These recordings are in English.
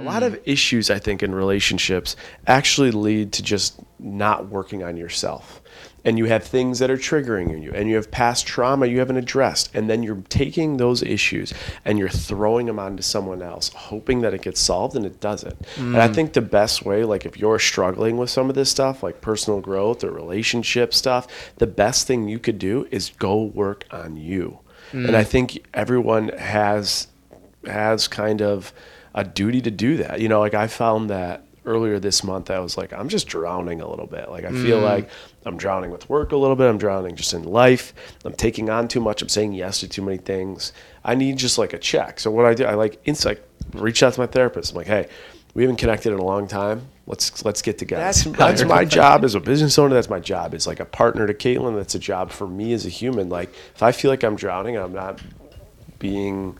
A lot of issues, I think, in relationships actually lead to just not working on yourself. And you have things that are triggering in you, and you have past trauma you haven't addressed. And then you're taking those issues and you're throwing them onto someone else, hoping that it gets solved, and it doesn't. And I mm. think the best way, like if you're struggling with some of this stuff, like personal growth or relationship stuff, the best thing you could do is go work on you. And I mm. think everyone has has kind of a duty to do that. You know, like I found that earlier this month, I was like, I'm just drowning a little bit. Like I feel mm. like I'm drowning with work a little bit. I'm drowning just in life. I'm taking on too much. I'm saying yes to too many things. I need just like a check. So what I do, I like insight, reach out to my therapist. I'm like, hey, we haven't connected in a long time. Let's let's get together. That's, that's my job as a business owner. That's my job. It's like a partner to Caitlin. That's a job for me as a human. Like if I feel like I'm drowning, and I'm not being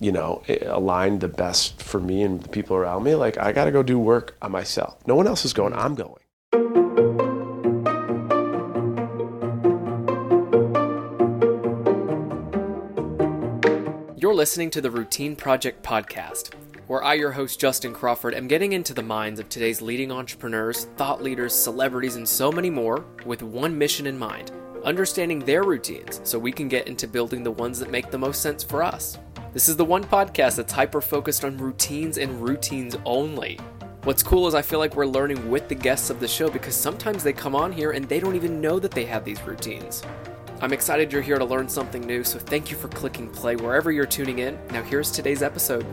you know aligned the best for me and the people around me like i got to go do work on myself no one else is going i'm going You're listening to the Routine Project Podcast, where I, your host Justin Crawford, am getting into the minds of today's leading entrepreneurs, thought leaders, celebrities, and so many more with one mission in mind understanding their routines so we can get into building the ones that make the most sense for us. This is the one podcast that's hyper focused on routines and routines only. What's cool is I feel like we're learning with the guests of the show because sometimes they come on here and they don't even know that they have these routines. I'm excited you're here to learn something new, so thank you for clicking play wherever you're tuning in. Now, here's today's episode.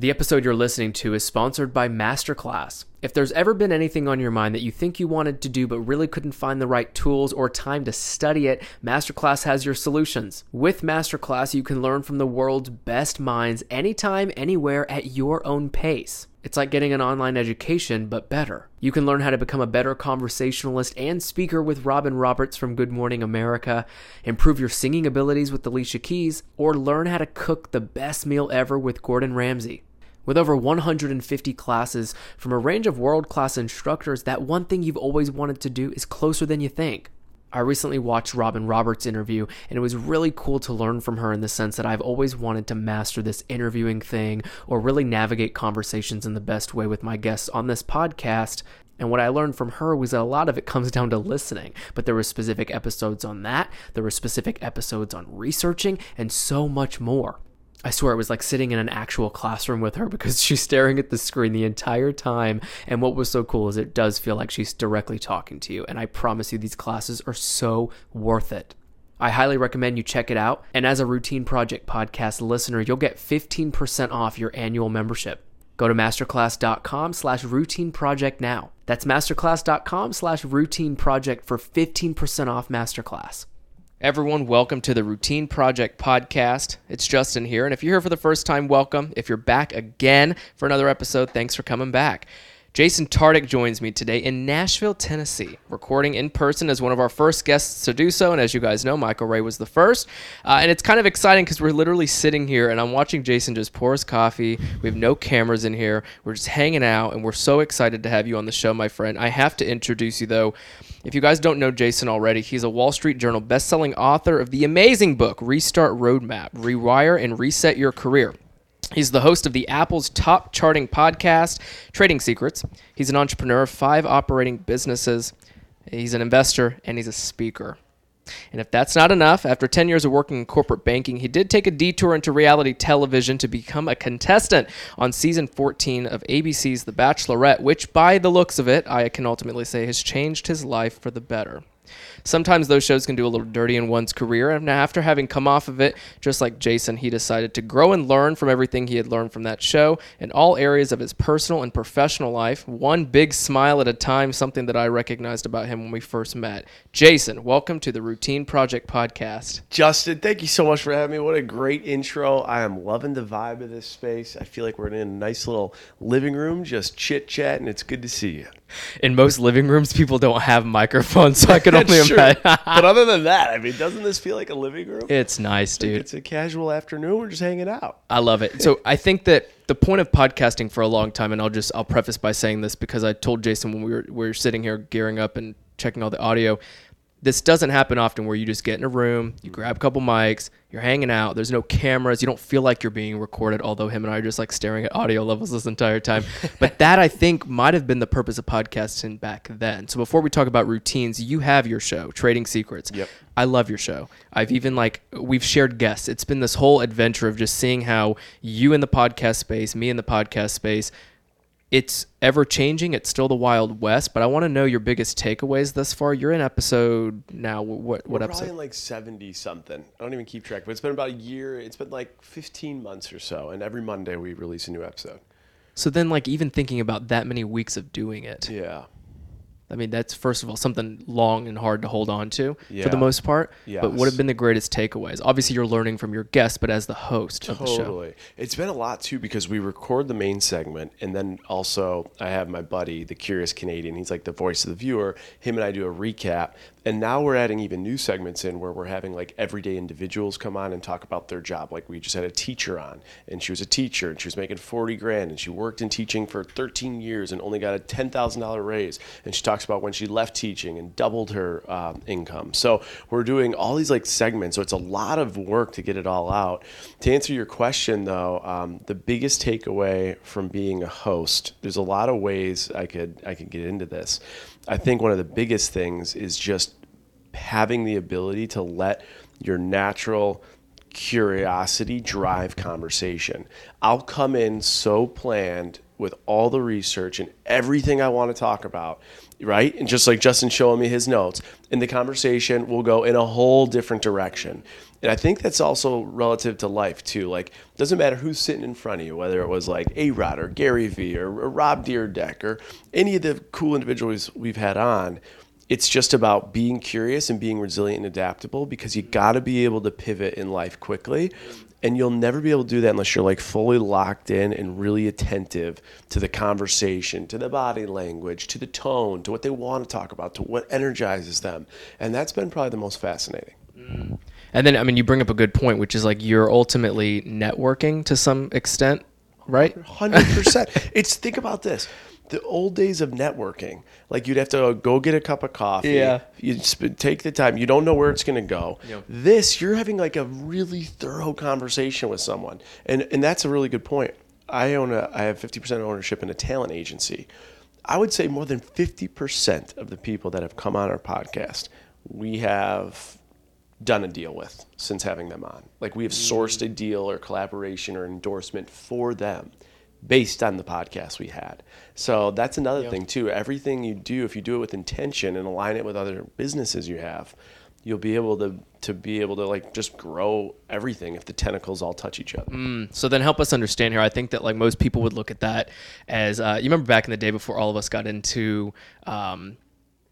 The episode you're listening to is sponsored by Masterclass. If there's ever been anything on your mind that you think you wanted to do but really couldn't find the right tools or time to study it, Masterclass has your solutions. With Masterclass, you can learn from the world's best minds anytime, anywhere, at your own pace. It's like getting an online education, but better. You can learn how to become a better conversationalist and speaker with Robin Roberts from Good Morning America, improve your singing abilities with Alicia Keys, or learn how to cook the best meal ever with Gordon Ramsay. With over 150 classes from a range of world class instructors, that one thing you've always wanted to do is closer than you think. I recently watched Robin Roberts' interview, and it was really cool to learn from her in the sense that I've always wanted to master this interviewing thing or really navigate conversations in the best way with my guests on this podcast. And what I learned from her was that a lot of it comes down to listening. But there were specific episodes on that, there were specific episodes on researching, and so much more. I swear it was like sitting in an actual classroom with her because she's staring at the screen the entire time. And what was so cool is it does feel like she's directly talking to you. And I promise you, these classes are so worth it. I highly recommend you check it out. And as a Routine Project podcast listener, you'll get 15% off your annual membership. Go to masterclass.com slash routine project now. That's masterclass.com slash routine project for 15% off masterclass. Everyone, welcome to the Routine Project Podcast. It's Justin here, and if you're here for the first time, welcome. If you're back again for another episode, thanks for coming back. Jason Tartick joins me today in Nashville, Tennessee, recording in person as one of our first guests to do so. And as you guys know, Michael Ray was the first. Uh, and it's kind of exciting because we're literally sitting here and I'm watching Jason just pour his coffee. We have no cameras in here. We're just hanging out, and we're so excited to have you on the show, my friend. I have to introduce you, though. If you guys don't know Jason already, he's a Wall Street Journal best-selling author of the amazing book, Restart Roadmap Rewire and Reset Your Career. He's the host of the Apple's top charting podcast, Trading Secrets. He's an entrepreneur of five operating businesses. He's an investor and he's a speaker. And if that's not enough, after 10 years of working in corporate banking, he did take a detour into reality television to become a contestant on season 14 of ABC's The Bachelorette, which, by the looks of it, I can ultimately say has changed his life for the better. Sometimes those shows can do a little dirty in one's career, and after having come off of it, just like Jason, he decided to grow and learn from everything he had learned from that show in all areas of his personal and professional life, one big smile at a time, something that I recognized about him when we first met. Jason, welcome to the Routine Project Podcast. justin thank you so much for having me what a great intro i am loving the vibe of this space i feel like we're in a nice little living room just chit chat and it's good to see you In most living rooms, people don't have microphones, so I can only imagine. but other than that i mean doesn't this feel like a living room it's nice, dude. it's a casual afternoon we're just hanging out I love it. So I think that the point of podcasting for a long time, and I'll just I'll preface by saying this because I told Jason when we were we were sitting here gearing up and checking all the audio, this doesn't happen often where you just get in a room, you grab a couple mics, you're hanging out, there's no cameras, you don't feel like you're being recorded, although him and I are just like staring at audio levels this entire time. but that I think might have been the purpose of podcasting back then. So before we talk about routines, you have your show, Trading Secrets. Yep. I love your show. I've even like we've shared guests. It's been this whole adventure of just seeing how you in the podcast space, me in the podcast space, it's ever changing. It's still the Wild West, but I want to know your biggest takeaways thus far. You're in episode now. What what We're episode? probably in like 70 something. I don't even keep track, but it's been about a year. It's been like 15 months or so. And every Monday we release a new episode. So then, like even thinking about that many weeks of doing it, Yeah. I mean that's first of all something long and hard to hold on to for the most part. But what have been the greatest takeaways? Obviously, you're learning from your guests, but as the host of the show, Totally. It's been a lot too because we record the main segment and then also I have my buddy, the Curious Canadian. He's like the voice of the viewer. Him and I do a recap. And now we're adding even new segments in where we're having like everyday individuals come on and talk about their job. Like we just had a teacher on and she was a teacher and she was making 40 grand and she worked in teaching for 13 years and only got a $10,000 raise. And she talks about when she left teaching and doubled her um, income. So we're doing all these like segments. So it's a lot of work to get it all out. To answer your question though, um, the biggest takeaway from being a host, there's a lot of ways I could I could get into this. I think one of the biggest things is just having the ability to let your natural curiosity drive conversation. I'll come in so planned with all the research and everything I want to talk about, right? And just like Justin showing me his notes, and the conversation will go in a whole different direction. And I think that's also relative to life too. Like, doesn't matter who's sitting in front of you, whether it was like A Rod or Gary Vee or, or Rob Dyrdek or any of the cool individuals we've had on it's just about being curious and being resilient and adaptable because you got to be able to pivot in life quickly. And you'll never be able to do that unless you're like fully locked in and really attentive to the conversation to the body language to the tone to what they want to talk about to what energizes them. And that's been probably the most fascinating mm. And then I mean you bring up a good point, which is like you're ultimately networking to some extent, right? Hundred percent. It's think about this: the old days of networking. Like you'd have to go get a cup of coffee. Yeah. You take the time. You don't know where it's going to go. Yep. This you're having like a really thorough conversation with someone, and and that's a really good point. I own a. I have fifty percent ownership in a talent agency. I would say more than fifty percent of the people that have come on our podcast, we have done a deal with since having them on. Like we have sourced a deal or collaboration or endorsement for them based on the podcast we had. So that's another thing too. Everything you do, if you do it with intention and align it with other businesses you have, you'll be able to to be able to like just grow everything if the tentacles all touch each other. So then help us understand here. I think that like most people would look at that as uh, you remember back in the day before all of us got into um,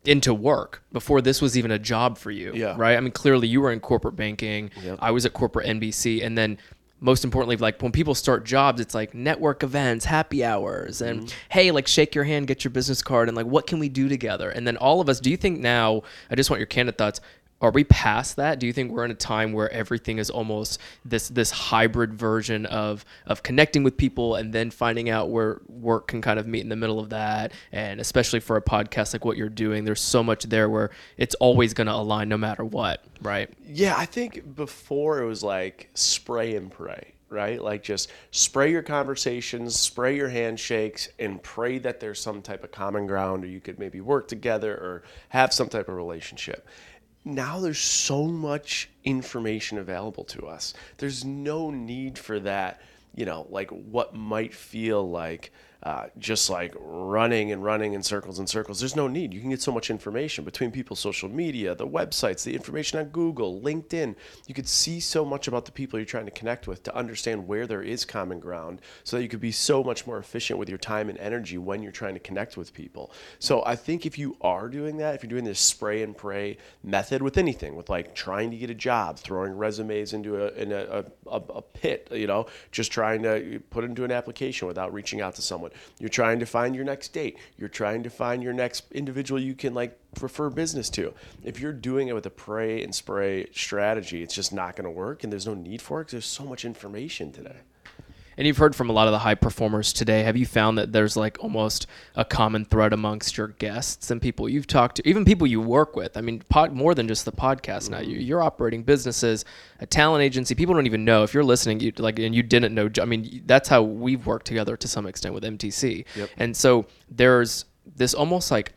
into work before this was even a job for you, Yeah. right? I mean, clearly you were in corporate banking. I was at corporate NBC, and then most importantly, like when people start jobs, it's like network events, happy hours, and mm-hmm. hey, like shake your hand, get your business card, and like what can we do together? And then all of us. Do you think now? I just want your candid thoughts. Are we past that? Do you think we're in a time where everything is almost this this hybrid version of of connecting with people and then finding out where work can kind of meet in the middle of that? And especially for a podcast like what you're doing, there's so much there where it's always going to align no matter what, right? Yeah, I think before it was like spray and pray, right? Like just spray your conversations, spray your handshakes, and pray that there's some type of common ground or you could maybe work together or have some type of relationship. Now there's so much information available to us. There's no need for that, you know, like what might feel like uh, just like running and running in circles and circles. There's no need. You can get so much information between people's social media, the websites, the information on Google, LinkedIn. You could see so much about the people you're trying to connect with to understand where there is common ground so that you could be so much more efficient with your time and energy when you're trying to connect with people. So I think if you are doing that, if you're doing this spray and pray method with anything, with like trying to get a job, throwing resumes into a, in a, a, a pit, you know, just trying to put into an application without reaching out to someone. You're trying to find your next date. You're trying to find your next individual you can like refer business to. If you're doing it with a pray and spray strategy, it's just not going to work, and there's no need for it because there's so much information today. And you've heard from a lot of the high performers today. Have you found that there's like almost a common thread amongst your guests and people you've talked to, even people you work with? I mean, pod, more than just the podcast now. You, mm-hmm. you're operating businesses, a talent agency. People don't even know if you're listening. You like, and you didn't know. I mean, that's how we've worked together to some extent with MTC. Yep. And so there's this almost like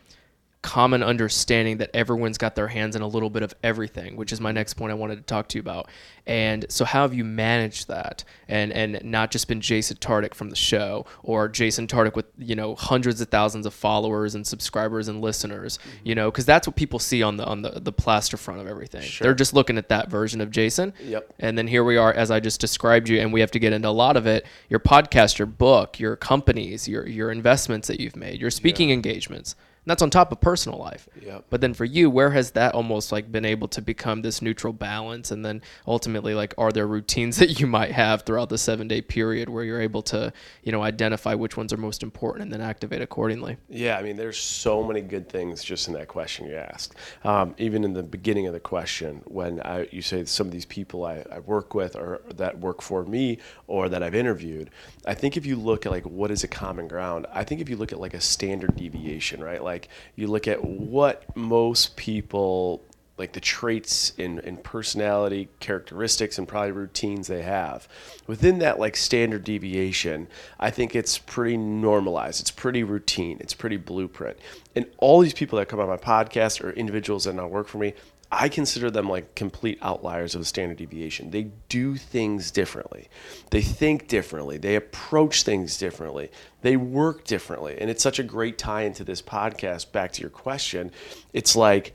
common understanding that everyone's got their hands in a little bit of everything, which is my next point I wanted to talk to you about. And so how have you managed that? And and not just been Jason Tartick from the show or Jason Tartick with, you know, hundreds of thousands of followers and subscribers and listeners, Mm-hmm. you know, cuz that's what people see on the on the the plaster front of everything. Sure. They're just looking at that version of Jason. Yep. And then here we are as I just described you and we have to get into a lot of it, your podcast, your book, your companies, your your investments that you've made, your speaking engagements. And that's on top of personal life. Yep. But then for you, where has that almost like been able to become this neutral balance? And then ultimately, like, are there routines that you might have throughout the seven day period where you're able to, you know, identify which ones are most important and then activate accordingly? Yeah, I mean, there's so many good things just in that question you asked. Um, even in the beginning of the question, when I, you say some of these people I, I work with or that work for me or that I've interviewed, I think if you look at like what is a common ground, I think if you look at like a standard deviation, right? Like you look at what most people like the traits in, in personality characteristics and probably routines they have. Within that like standard deviation i think it's pretty normalized. It's pretty routine. It's pretty blueprint. And all these people that come on my podcast or individuals that now work for me i consider them like complete outliers of the standard deviation. They do things differently. They think differently. They approach things differently. They work differently. And it's such a great tie into this podcast back to your question. It's like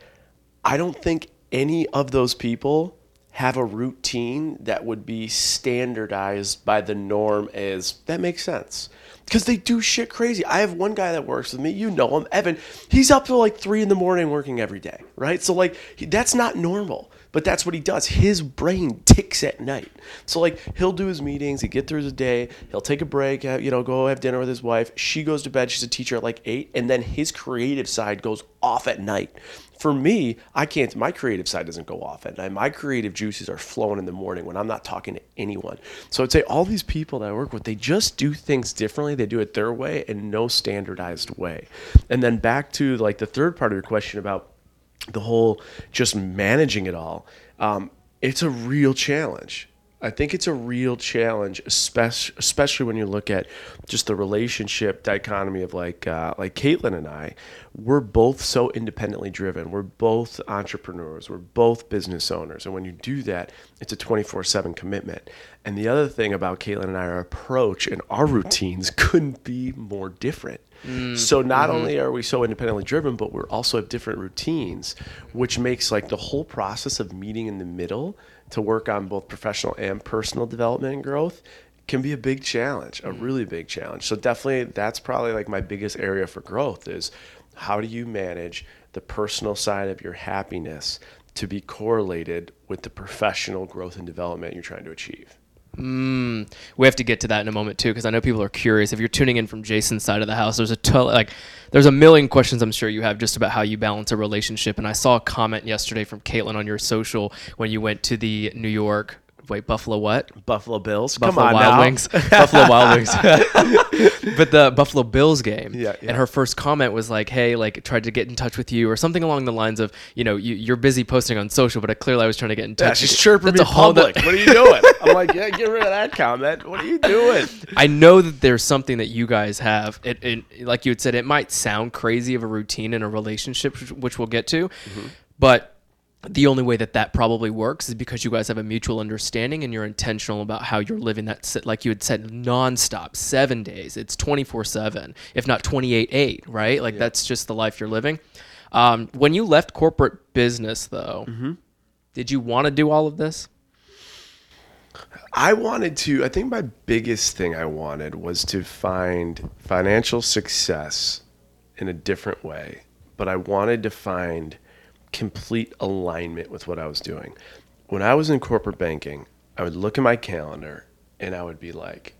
I don't think any of those people have a routine that would be standardized by the norm as that makes sense. Because they do shit crazy. I have one guy that works with me. You know him, Evan. He's up till like three in the morning working every day, right? So like that's not normal, but that's what he does. His brain ticks at night. So like he'll do his meetings, he get through the day, he'll take a break, you know, go have dinner with his wife. She goes to bed. She's a teacher at like eight, and then his creative side goes off at night. For me, I can't. My creative side doesn't go off at night. My creative juices are flowing in the morning when I'm not talking to anyone. So I'd say all these people that I work with, they just do things differently. They do it their way and no standardized way. And then back to like the third part of your question about the whole just managing it all. Um, it's a real challenge. I think it's a real challenge, especially especially when you look at just the relationship dichotomy of like uh, like Caitlin and I. We're both so independently driven. We're both entrepreneurs. We're both business owners, and when you do that, it's a twenty four seven commitment. And the other thing about Caitlin and I, our approach and our routines couldn't be more different. So not only are we so independently driven, but we're also have different routines, which makes like the whole process of meeting in the middle to work on both professional and personal development and growth can be a big challenge, a mm. really big challenge. So definitely that's probably like my biggest area for growth is how do you manage the personal side of your happiness to be correlated with the professional growth and development you're trying to achieve. Mm, we have to get to that in a moment too, because I know people are curious. If you're tuning in from Jason's side of the house, there's a to- like, there's a million questions I'm sure you have just about how you balance a relationship. And I saw a comment yesterday from Caitlin on your social when you went to the New York. Wait, Buffalo what? Buffalo Bills, Buffalo come on Wild now. Wings. Buffalo Wild Wings. but the Buffalo Bills game. Yeah, yeah. And her first comment was like, "Hey, like tried to get in touch with you or something along the lines of, you know, you, you're busy posting on social, but I clearly I was trying to get in touch." Yeah, she's chirping That's me a public. what are you doing? I'm like, yeah, get rid of that comment. What are you doing? I know that there's something that you guys have. It, it like you had said, it might sound crazy of a routine in a relationship, which, which we'll get to, mm-hmm. but the only way that that probably works is because you guys have a mutual understanding and you're intentional about how you're living that like you had said nonstop seven days. It's 24-7 if not 28-8 right? Like that's just the life you're living. Um, when you left corporate business though did you want to do all of this? I wanted to, I think my biggest thing I wanted was to find financial success in a different way, but I wanted to find complete alignment with what I was doing. When I was in corporate banking, I would look at my calendar and I would be like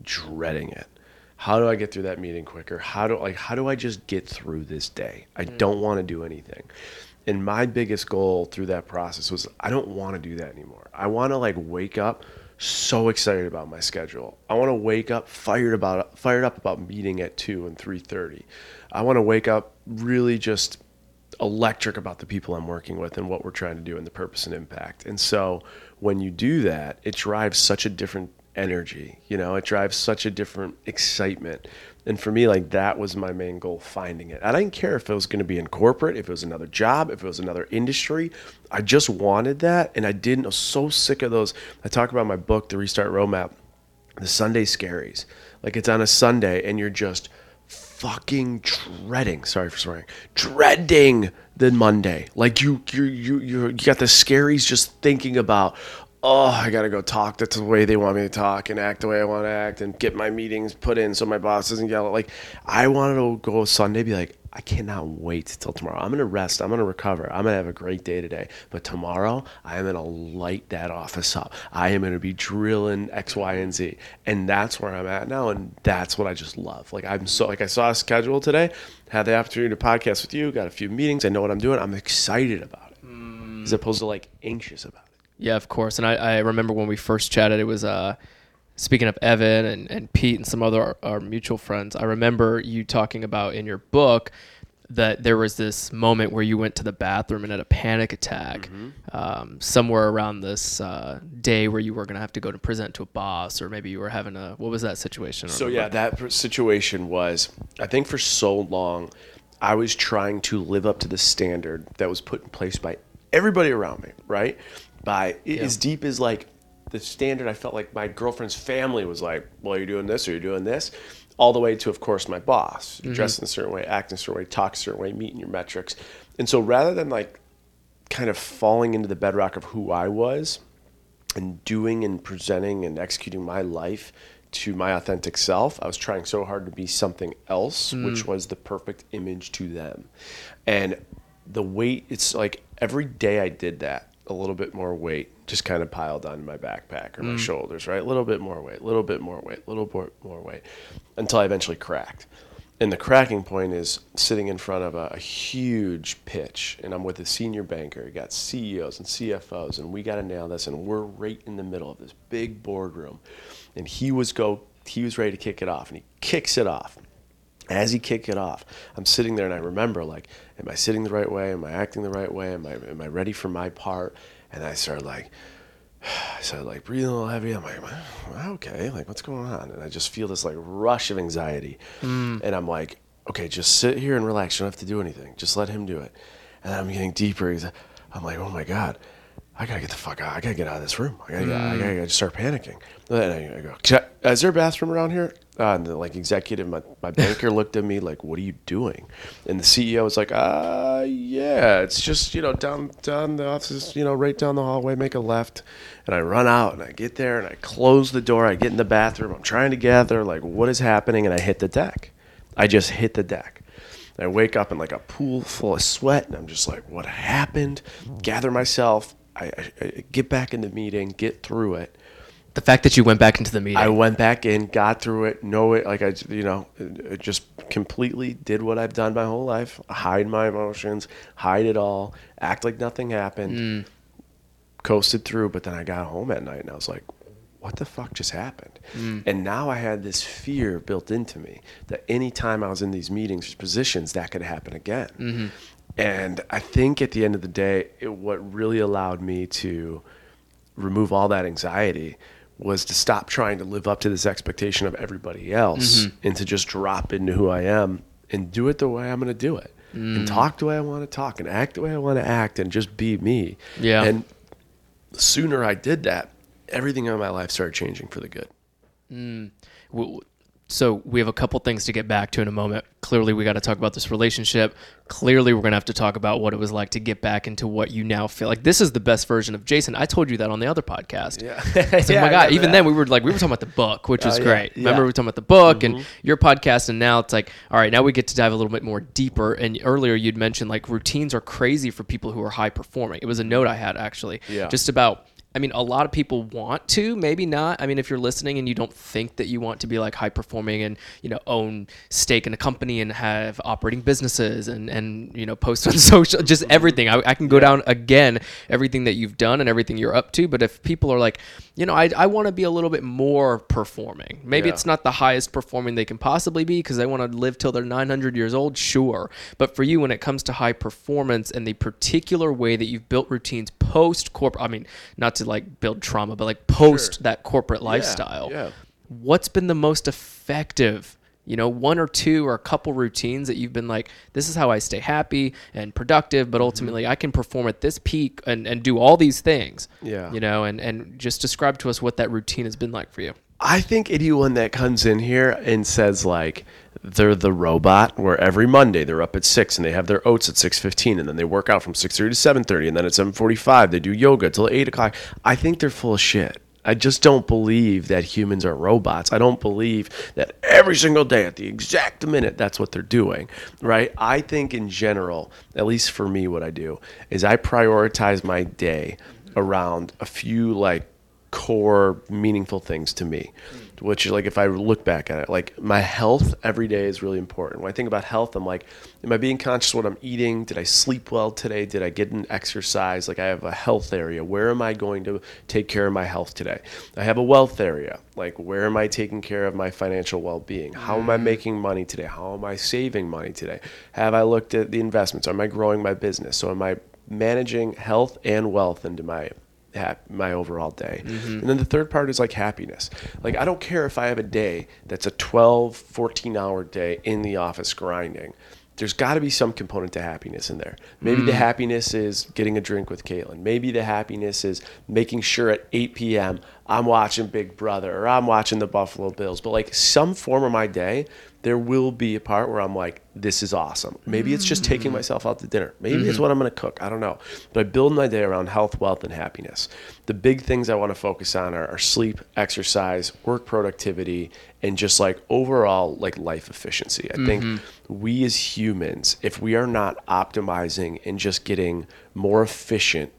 dreading it. How do I get through that meeting quicker? How do like how do I just get through this day? I mm. don't want to do anything. And my biggest goal through that process was I don't want to do that anymore. I want to like wake up so excited about my schedule. I want to wake up fired about fired up about meeting at 2 and 3:30. I want to wake up really just electric about the people I'm working with and what we're trying to do and the purpose and impact. And so when you do that, it drives such a different energy, you know, it drives such a different excitement. And for me, like that was my main goal, finding it. I didn't care if it was going to be in corporate, if it was another job, if it was another industry. I just wanted that. And I didn't, I was so sick of those. I talk about my book, The Restart Roadmap, the Sunday scaries. Like it's on a Sunday and you're just fucking dreading, sorry for swearing, dreading the Monday. Like you, you, you, you, you got the scaries just thinking about, oh, I got to go talk that's the way they want me to talk and act the way I want to act and get my meetings put in so my boss doesn't yell. Like, I wanted to go Sunday, be like, I cannot wait till tomorrow. I'm going to rest. I'm going to recover. I'm going to have a great day today. But tomorrow, I am going to light that office up. I am going to be drilling X, Y, and Z. And that's where I'm at now. And that's what I just love. Like, I'm so, like, I saw a schedule today, had the opportunity to podcast with you, got a few meetings. I know what I'm doing. I'm excited about it mm. as opposed to like anxious about it. Yeah, of course. And I, I remember when we first chatted, it was uh, speaking of Evan and, and Pete and some other our, mutual friends. I remember you talking about in your book that there was this moment where you went to the bathroom and had a panic attack mm-hmm. um, somewhere around this uh, day where you were going to have to go to present to a boss or maybe you were having a what was that situation so yeah that situation was i think for so long i was trying to live up to the standard that was put in place by everybody around me right by yeah. as deep as like the standard I felt like my girlfriend's family was like, well, you're doing this or you're doing this, all the way to, of course, my boss, mm-hmm. dressed in a certain way, act in a certain way, talk a certain way, meeting your metrics. And so rather than like kind of falling into the bedrock of who I was and doing and presenting and executing my life to my authentic self, I was trying so hard to be something else, mm. which was the perfect image to them. And the weight, it's like every day I did that, a little bit more weight just kind of piled on my backpack or my mm. shoulders, right? A little bit more weight, a little bit more weight, a little bit more weight until I eventually cracked. And the cracking point is sitting in front of a, a huge pitch, and I'm with a senior banker. Got CEOs and CFOs, and we got to nail this. And we're right in the middle of this big boardroom, and he was go he was ready to kick it off, and he kicks it off as he kicked it off, I'm sitting there and I remember like, am I sitting the right way? Am I acting the right way? Am I am I ready for my part? And I started like, I started like breathing a little heavy. I'm like, okay, like what's going on? And I just feel this like rush of anxiety, mm. and I'm like, okay, just sit here and relax. You don't have to do anything. Just let him do it. And I'm getting deeper. I'm like, oh my god. I gotta get the fuck out. I gotta get out of this room. I gotta, mm. I gotta, I gotta start panicking. And I, I go, is there a bathroom around here? Uh, and the like executive, my, my banker looked at me like, "What are you doing?" And the CEO was like, "Uh, yeah, it's just you know down down the office, you know, right down the hallway, make a left." And I run out and I get there and I close the door. I get in the bathroom. I'm trying to gather like what is happening, and I hit the deck. I just hit the deck. I wake up in like a pool full of sweat, and I'm just like, "What happened?" Gather myself. I, I, I get back in the meeting, get through it the fact that you went back into the meeting. I went back in, got through it, know it, like I, you know, just completely did what I've done my whole life: hide my emotions, hide it all, act like nothing happened, mm. coasted through. But then I got home at night and I was like, "What the fuck just happened?" Mm. And now I had this fear built into me that anytime I was in these meetings, or positions, that could happen again. Mm-hmm. And I think at the end of the day, it, what really allowed me to remove all that anxiety was to stop trying to live up to this expectation of everybody else mm-hmm. and to just drop into who I am and do it the way I'm going to do it mm. and talk the way I want to talk and act the way I want to act and just be me. Yeah. And the sooner I did that, everything in my life started changing for the good. Mm. So we have a couple things to get back to in a moment. Clearly, we got to talk about this relationship. Clearly, we're going to have to talk about what it was like to get back into what you now feel like. This is the best version of Jason. I told you that on the other podcast. Yeah. so, yeah oh my God. Even that. then, we were like, we were talking about the book, which was uh, great. Yeah. Remember, we were talking about the book mm-hmm. and your podcast. And now it's like, all right, now we get to dive a little bit more deeper. And earlier, you'd mentioned like routines are crazy for people who are high performing. It was a note I had actually, yeah. just about I mean, a lot of people want to, maybe not. I mean, if you're listening and you don't think that you want to be like high performing and, you know, own stake in a company and have operating businesses and, and you know, post on social, just mm-hmm. everything. I, I can go down again, everything that you've done and everything you're up to. But if people are like, you know, I, I want to be a little bit more performing, maybe Yeah. it's not the highest performing they can possibly be because they want to live till they're 900 years old, sure. But for you, when it comes to high performance and the particular way that you've built routines post corporate, I mean, not to like build trauma, but like post Sure. that corporate lifestyle, yeah. what's been the most effective? You know, one or two or a couple routines that you've been like, this is how I stay happy and productive, Mm-hmm. but ultimately I can perform at this peak and, and do all these things. Yeah. You know, and, and just describe to us what that routine has been like for you. I think anyone that comes in here and says like they're the robot, where every Monday they're up at six and they have their oats at six fifteen, and then they work out from six thirty to seven thirty, and then at seven forty five they do yoga till eight o'clock. I think they're full of shit. I just don't believe that humans are robots. I don't believe that every single day at the exact minute that's what they're doing, right? I think in general, at least for me, what I do is I prioritize my day around a few like core meaningful things to me which like if i look back at it like my health every day is really important. When i think about health i'm like am i being conscious of what i'm eating? Did i sleep well today? Did i get an exercise? Like i have a health area. Where am i going to take care of my health today? I have a wealth area. Like where am i taking care of my financial well-being? How am i mm. making money today? How am i saving money today? Have i looked at the investments? Am i growing my business? So am i managing health and wealth into my hap- my overall day. Mm-hmm. And then the third part is like happiness. Like I don't care if I have a day that's a 12, 14 hour day in the office grinding. There's got to be some component to happiness in there. Maybe the mm-hmm. happiness is getting a drink with Caitlin. Maybe the happiness is making sure at 8 p.m. I'm watching Big Brother or I'm watching the Buffalo Bills. But like some form of my day, there will be a part where I'm like, this is awesome. Maybe it's just taking mm. myself out to dinner. Maybe it's mm-hmm. what I'm going to cook. I don't know. But I build my day around health, wealth, and happiness. The big things I want to focus on are, are sleep, exercise, work productivity, and just like overall like life efficiency. I think mm-hmm. we as humans, if we are not optimizing and just getting more efficient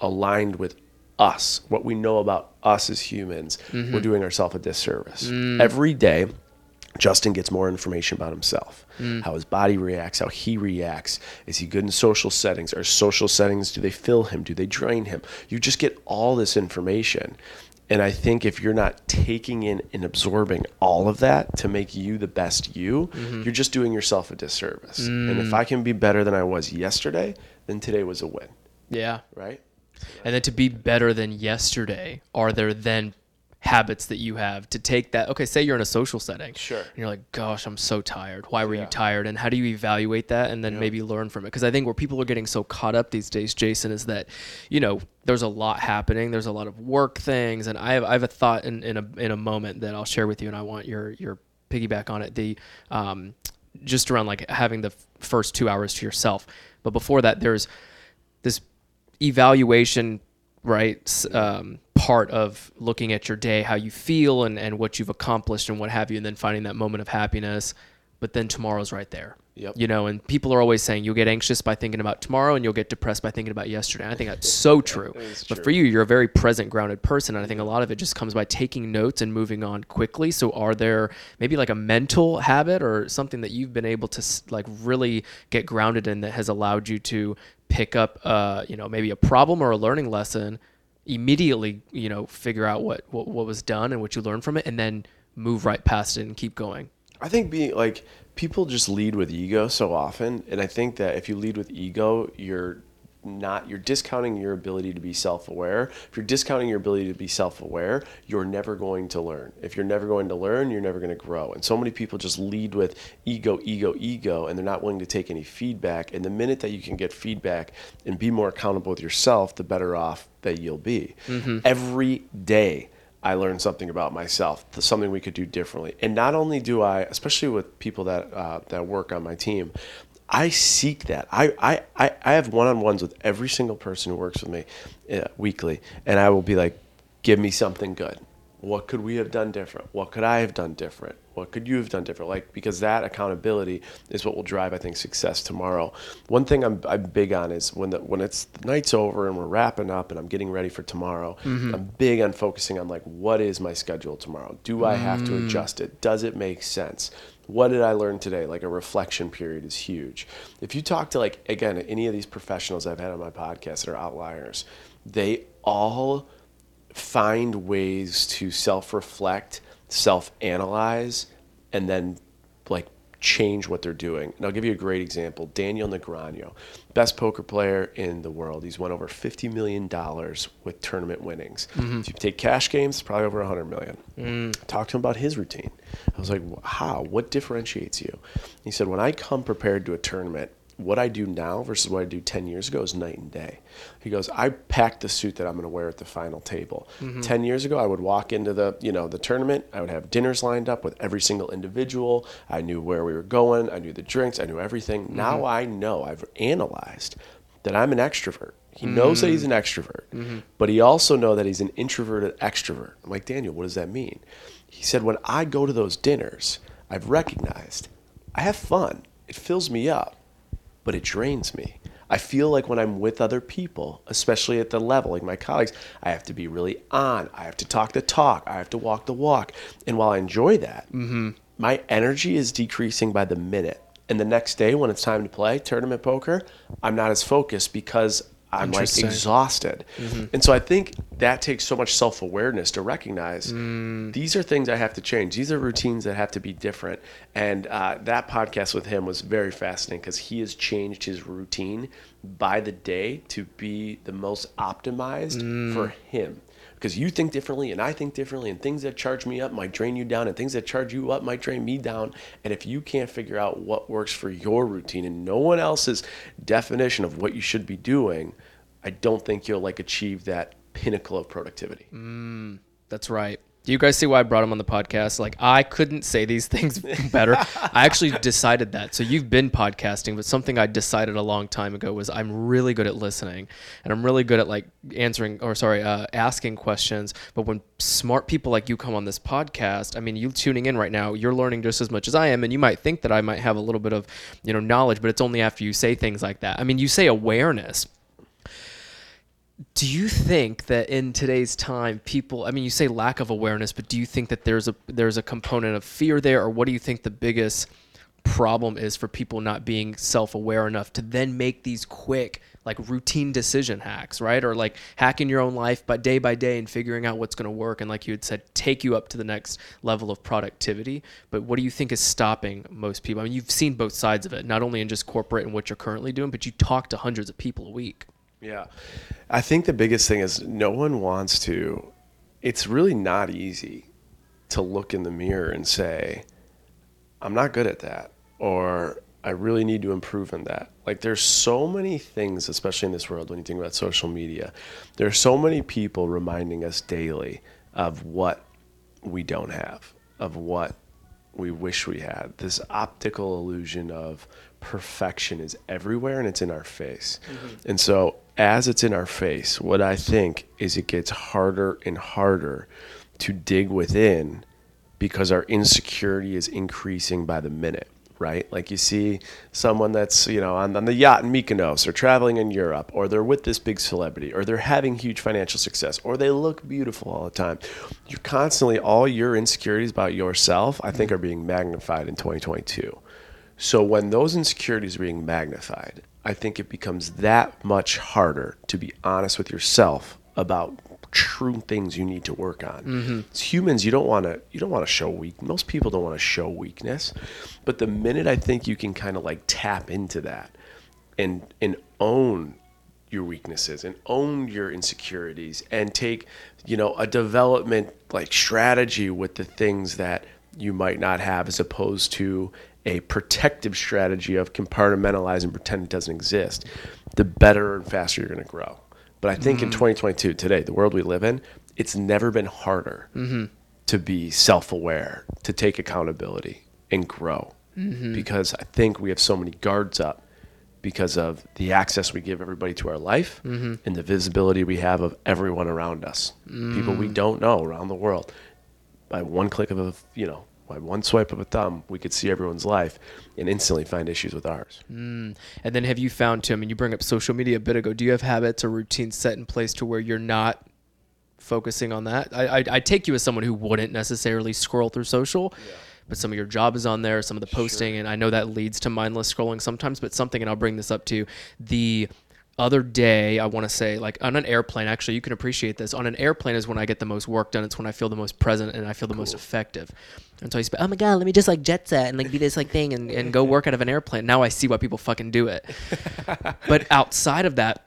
aligned with us, what we know about us as humans, we're mm-hmm. doing ourselves a disservice. Mm. Every day, Justin gets more information about himself, mm. how his body reacts, how he reacts. Is he good in social settings? Are social settings, do they fill him? Do they drain him? You just get all this information. And I think if you're not taking in and absorbing all of that to make you the best you, mm-hmm. you're just doing yourself a disservice. And if mm. I can be better than I was yesterday, then today was a win, Yeah. right? And then to be better than yesterday, are there then habits that you have to take that? Okay, say you're in a social setting. Sure. And you're like, gosh, I'm so tired. Why were Yeah. you tired? And how do you evaluate that and then maybe learn from it? Because I think where people are getting so caught up these days, Jason, is that, you know, there's a lot happening. There's a lot of work things. And I have, I have a thought in, in, a, in a moment that I'll share with you, and I want your, your piggyback on it. The, um, just around like having the first two hours to yourself. But before that, there's this evaluation right um, part of looking at your day how you feel and, and what you've accomplished and what have you and then finding that moment of happiness. But then tomorrow's right there Yep. you know and people are always saying you'll get anxious by thinking about tomorrow and you'll get depressed by thinking about yesterday and i think that's so true but true. for you you're a very present grounded person and i think a lot of it just comes by taking notes and moving on quickly so are there maybe like a mental habit or something that you've been able to like really get grounded in that has allowed you to pick up uh you know maybe a problem or a learning lesson immediately you know figure out what what, what was done and what you learned from it and then move right past it and keep going I think being like people just lead with ego so often, and I think that if you lead with ego, you're not you're discounting your ability to be self-aware. If you're discounting your ability to be self-aware, you're never going to learn. If you're never going to learn, you're never going to grow. And so many people just lead with ego, ego, ego, and they're not willing to take any feedback. And the minute that you can get feedback and be more accountable with yourself, the better off that you'll be. Mm-hmm. Every day I learned something about myself, something we could do differently. And not only do I, especially with people that uh, that work on my team, I seek that. I, I, I have one on ones with every single person who works with me uh, weekly, and I will be like, give me something good. What could we have done different? What could I have done different? What could you have done different? Like because that accountability is what will drive, I think, success tomorrow. One thing I'm, I'm big on is when the when it's the night's over and we're wrapping up and I'm getting ready for tomorrow. Mm-hmm. I'm big on focusing on like what is my schedule tomorrow? Do I have to mm. adjust it? Does it make sense? What did I learn today? Like a reflection period is huge. If you talk to like again any of these professionals I've had on my podcast that are outliers, they all find ways to self-reflect, self-analyze, and then like change what they're doing. And I'll give you a great example. Daniel Negreanu, best poker player in the world. He's won over fifty million dollars with tournament winnings. Mm-hmm. If you take cash games, probably over a hundred million. Mm. Talk to him about his routine. I was like, how? What differentiates you? He said, when I come prepared to a tournament, what I do now versus what I do 10 years ago is night and day. He goes, I packed the suit that I'm going to wear at the final table. Mm-hmm. 10 years ago, I would walk into the, you know, the tournament. I would have dinners lined up with every single individual. I knew where we were going. I knew the drinks. I knew everything. Mm-hmm. Now I know I've analyzed that I'm an extrovert. He knows that he's an mm-hmm. extrovert, but he also know that he's an introverted extrovert. I'm like, Daniel, what does that mean? He said, when I go to those dinners, I've recognized I have fun. It fills me up but it drains me. I feel like when I'm with other people, especially at the level, like my colleagues, I have to be really on. I have to talk the talk. I have to walk the walk. And while I enjoy that, mm-hmm. my energy is decreasing by the minute. And the next day, when it's time to play tournament poker, I'm not as focused because I'm like exhausted. Mm-hmm. And so I think that takes so much self awareness to recognize mm. these are things I have to change. These are routines that have to be different. And uh, that podcast with him was very fascinating because he has changed his routine by the day to be the most optimized mm. for him. Because you think differently and I think differently, and things that charge me up might drain you down, and things that charge you up might drain me down. And if you can't figure out what works for your routine and no one else's definition of what you should be doing, I don't think you'll like achieve that pinnacle of productivity. Mm, that's right. Do you guys see why I brought him on the podcast? Like, I couldn't say these things better. I actually decided that. So you've been podcasting, but something I decided a long time ago was I'm really good at listening, and I'm really good at like answering or sorry, uh, asking questions. But when smart people like you come on this podcast, I mean, you tuning in right now, you're learning just as much as I am, and you might think that I might have a little bit of you know knowledge, but it's only after you say things like that. I mean, you say awareness do you think that in today's time people i mean you say lack of awareness but do you think that there's a there's a component of fear there? Or what do you think the biggest problem is for people not being self-aware enough to then make these quick like routine decision hacks right? Or like hacking your own life but day by day and figuring out what's going to work. And like you had said take you up to the next level of productivity. But what do you think is stopping most people? I mean you've seen both sides of it not only in just corporate and what you're currently doing but you talk to hundreds of people a week Yeah. I think the biggest thing is no one wants to, it's really not easy to look in the mirror and say, I'm not good at that, or I really need to improve in that. Like, there's so many things, especially in this world, when you think about social media, there's so many people reminding us daily of what we don't have, of what we wish we had. This optical illusion of perfection is everywhere and it's in our face. Mm-hmm. And so, as it's in our face, what I think is it gets harder and harder to dig within because our insecurity is increasing by the minute, right? Like you see someone that's, you know, on, on the yacht in Mykonos or traveling in Europe or they're with this big celebrity or they're having huge financial success or they look beautiful all the time. You're constantly, all your insecurities about yourself, I think, are being magnified in 2022. So when those insecurities are being magnified, I think it becomes that much harder to be honest with yourself about true things you need to work on. Mm-hmm. As humans, you don't want to you don't want to show weak. Most people don't want to show weakness, but the minute I think you can kind of like tap into that and and own your weaknesses and own your insecurities and take you know a development like strategy with the things that you might not have as opposed to a protective strategy of compartmentalize and pretend it doesn't exist the better and faster you're going to grow. But i think in mm. 2022 today the world we live in it's never been harder mm-hmm. to be self-aware to take accountability and grow. Mm-hmm. Because i think we have so many guards up because of the access we give everybody to our life mm-hmm. and the visibility we have of everyone around us. People we mm. don't know around the world. by one click of a you know by one swipe of a thumb, we could see everyone's life and instantly find issues with ours. Mm. And then have you found Tim? And you bring up social media a bit ago. Do you have habits or routines set in place to where you're not focusing on that? I I, I take you as someone who wouldn't necessarily scroll through social. But some of your job is on there, some of the posting, and I know that leads to mindless scrolling sometimes. But something, and I'll bring this up to you, the other day, I want to say, like on an airplane, actually, you can appreciate this. On an airplane is when I get the most work done. It's when I feel the most present and I feel the most effective. And so I spent, oh my God, let me just like jet set and like do this like thing and, and go work out of an airplane. Now I see why people fucking do it. but outside of that,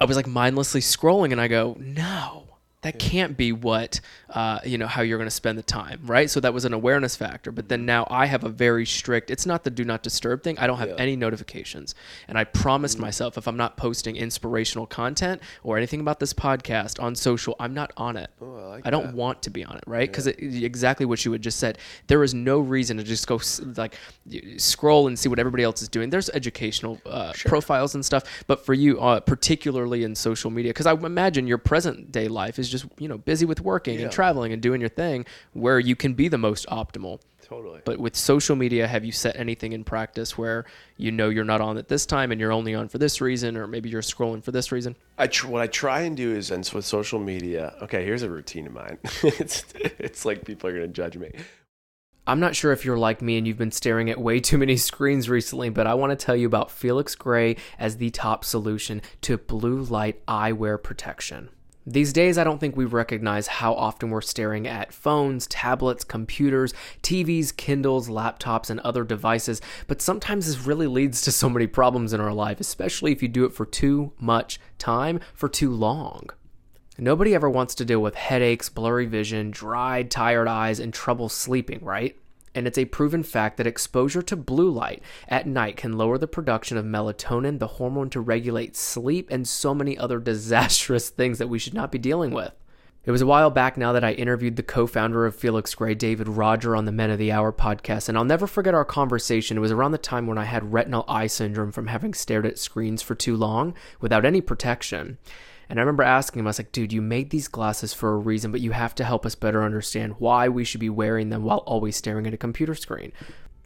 I was like mindlessly scrolling and I go, no, that can't be what, uh, you know, how you're going to spend the time, right? So that was an awareness factor. But then now I have a very strict, it's not the do not disturb thing. I don't have Yeah. any notifications. And I promised myself if I'm not posting inspirational content or anything about this podcast on social, I'm not on it. Oh, I like I don't that. want to be on it, right? Because exactly what you had just said, there is no reason to just go like scroll and see what everybody else is doing. There's educational uh, profiles and stuff, but for you, uh, particularly in social media, because I imagine your present day life is just you know busy with working Yeah. and traveling and doing your thing, where you can be the most optimal. Totally. But with social media, have you set anything in practice where you know you're not on at this time and you're only on for this reason, or maybe you're scrolling for this reason? I tr- what I try and do is, and so with social media, okay, here's a routine of mine. it's it's like people are gonna judge me. I'm not sure if you're like me and you've been staring at way too many screens recently, but I want to tell you about Felix Gray as the top solution to blue light eyewear protection. These days, I don't think we recognize how often we're staring at phones, tablets, computers, TVs, Kindles, laptops, and other devices, but sometimes this really leads to so many problems in our life, especially if you do it for too much time, for too long. Nobody ever wants to deal with headaches, blurry vision, dried, tired eyes, and trouble sleeping, right? And it's a proven fact that exposure to blue light at night can lower the production of melatonin, the hormone to regulate sleep, and so many other disastrous things that we should not be dealing with. It was a while back now that I interviewed the co founder of Felix Gray, David Roger, on the Men of the Hour podcast, and I'll never forget our conversation. It was around the time when I had retinal eye syndrome from having stared at screens for too long without any protection. And I remember asking him, I was like, dude, you made these glasses for a reason, but you have to help us better understand why we should be wearing them while always staring at a computer screen.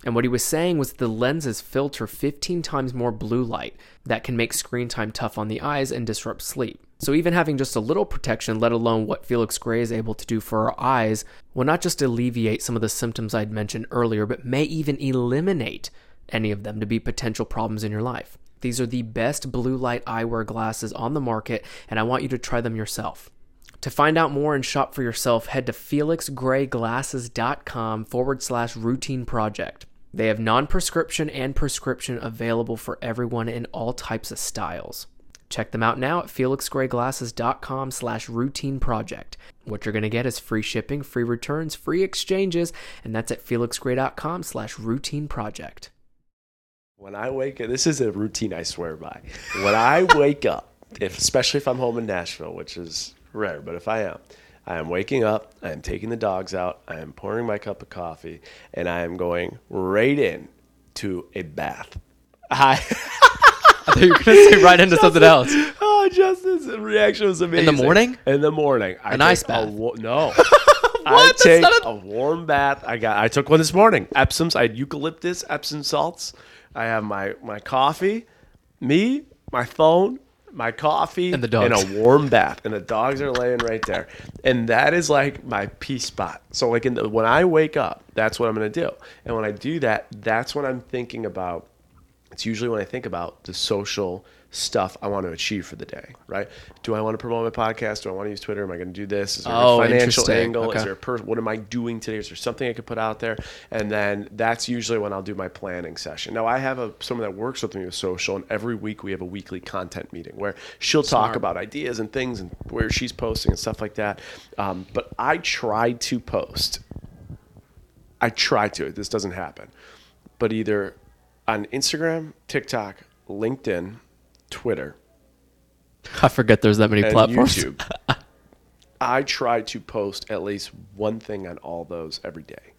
And what he was saying was the lenses filter 15 times more blue light that can make screen time tough on the eyes and disrupt sleep. So even having just a little protection, let alone what Felix Gray is able to do for our eyes, will not just alleviate some of the symptoms I'd mentioned earlier, but may even eliminate any of them to be potential problems in your life. These are the best blue light eyewear glasses on the market, and I want you to try them yourself. To find out more and shop for yourself, head to felixgrayglasses.com forward slash routine project. They have non prescription and prescription available for everyone in all types of styles. Check them out now at felixgrayglasses.com slash routine project. What you're going to get is free shipping, free returns, free exchanges, and that's at felixgray.com slash routine project. When I wake up, this is a routine I swear by. When I wake up, if especially if I'm home in Nashville, which is rare, but if I am, I am waking up, I am taking the dogs out, I am pouring my cup of coffee, and I am going right in to a bath. I I thought you were going to say right into something else. oh, Justin's reaction was amazing. In the morning? In the morning, I An ice bath? wa- no. I take a- a warm bath. I got. I took one this morning. Epsom's. I had eucalyptus Epsom salts. I have my my coffee, me, my phone, my coffee, And the dogs. and a warm bath, and the dogs are laying right there. And that is like my peace spot. So like in the, when I wake up, that's what I'm gonna do. And when I do that, that's when I'm thinking about it's usually when I think about the social stuff I want to achieve for the day, right? Do I want to promote my podcast? Do I want to use Twitter? Am I going to do this? Is there Oh, a financial angle? Okay. Is there a per- what am I doing today? Is there something I could put out there? And then that's usually when I'll do my planning session. Now I have a someone that works with me with social, and every week we have a weekly content meeting where she'll talk about ideas and things and where she's posting and stuff like that. Um, but I try to post I try to. This doesn't happen. But either on Instagram, TikTok, LinkedIn, Twitter, I forget there's that many and platforms. YouTube, I try to post at least one thing on all those every day.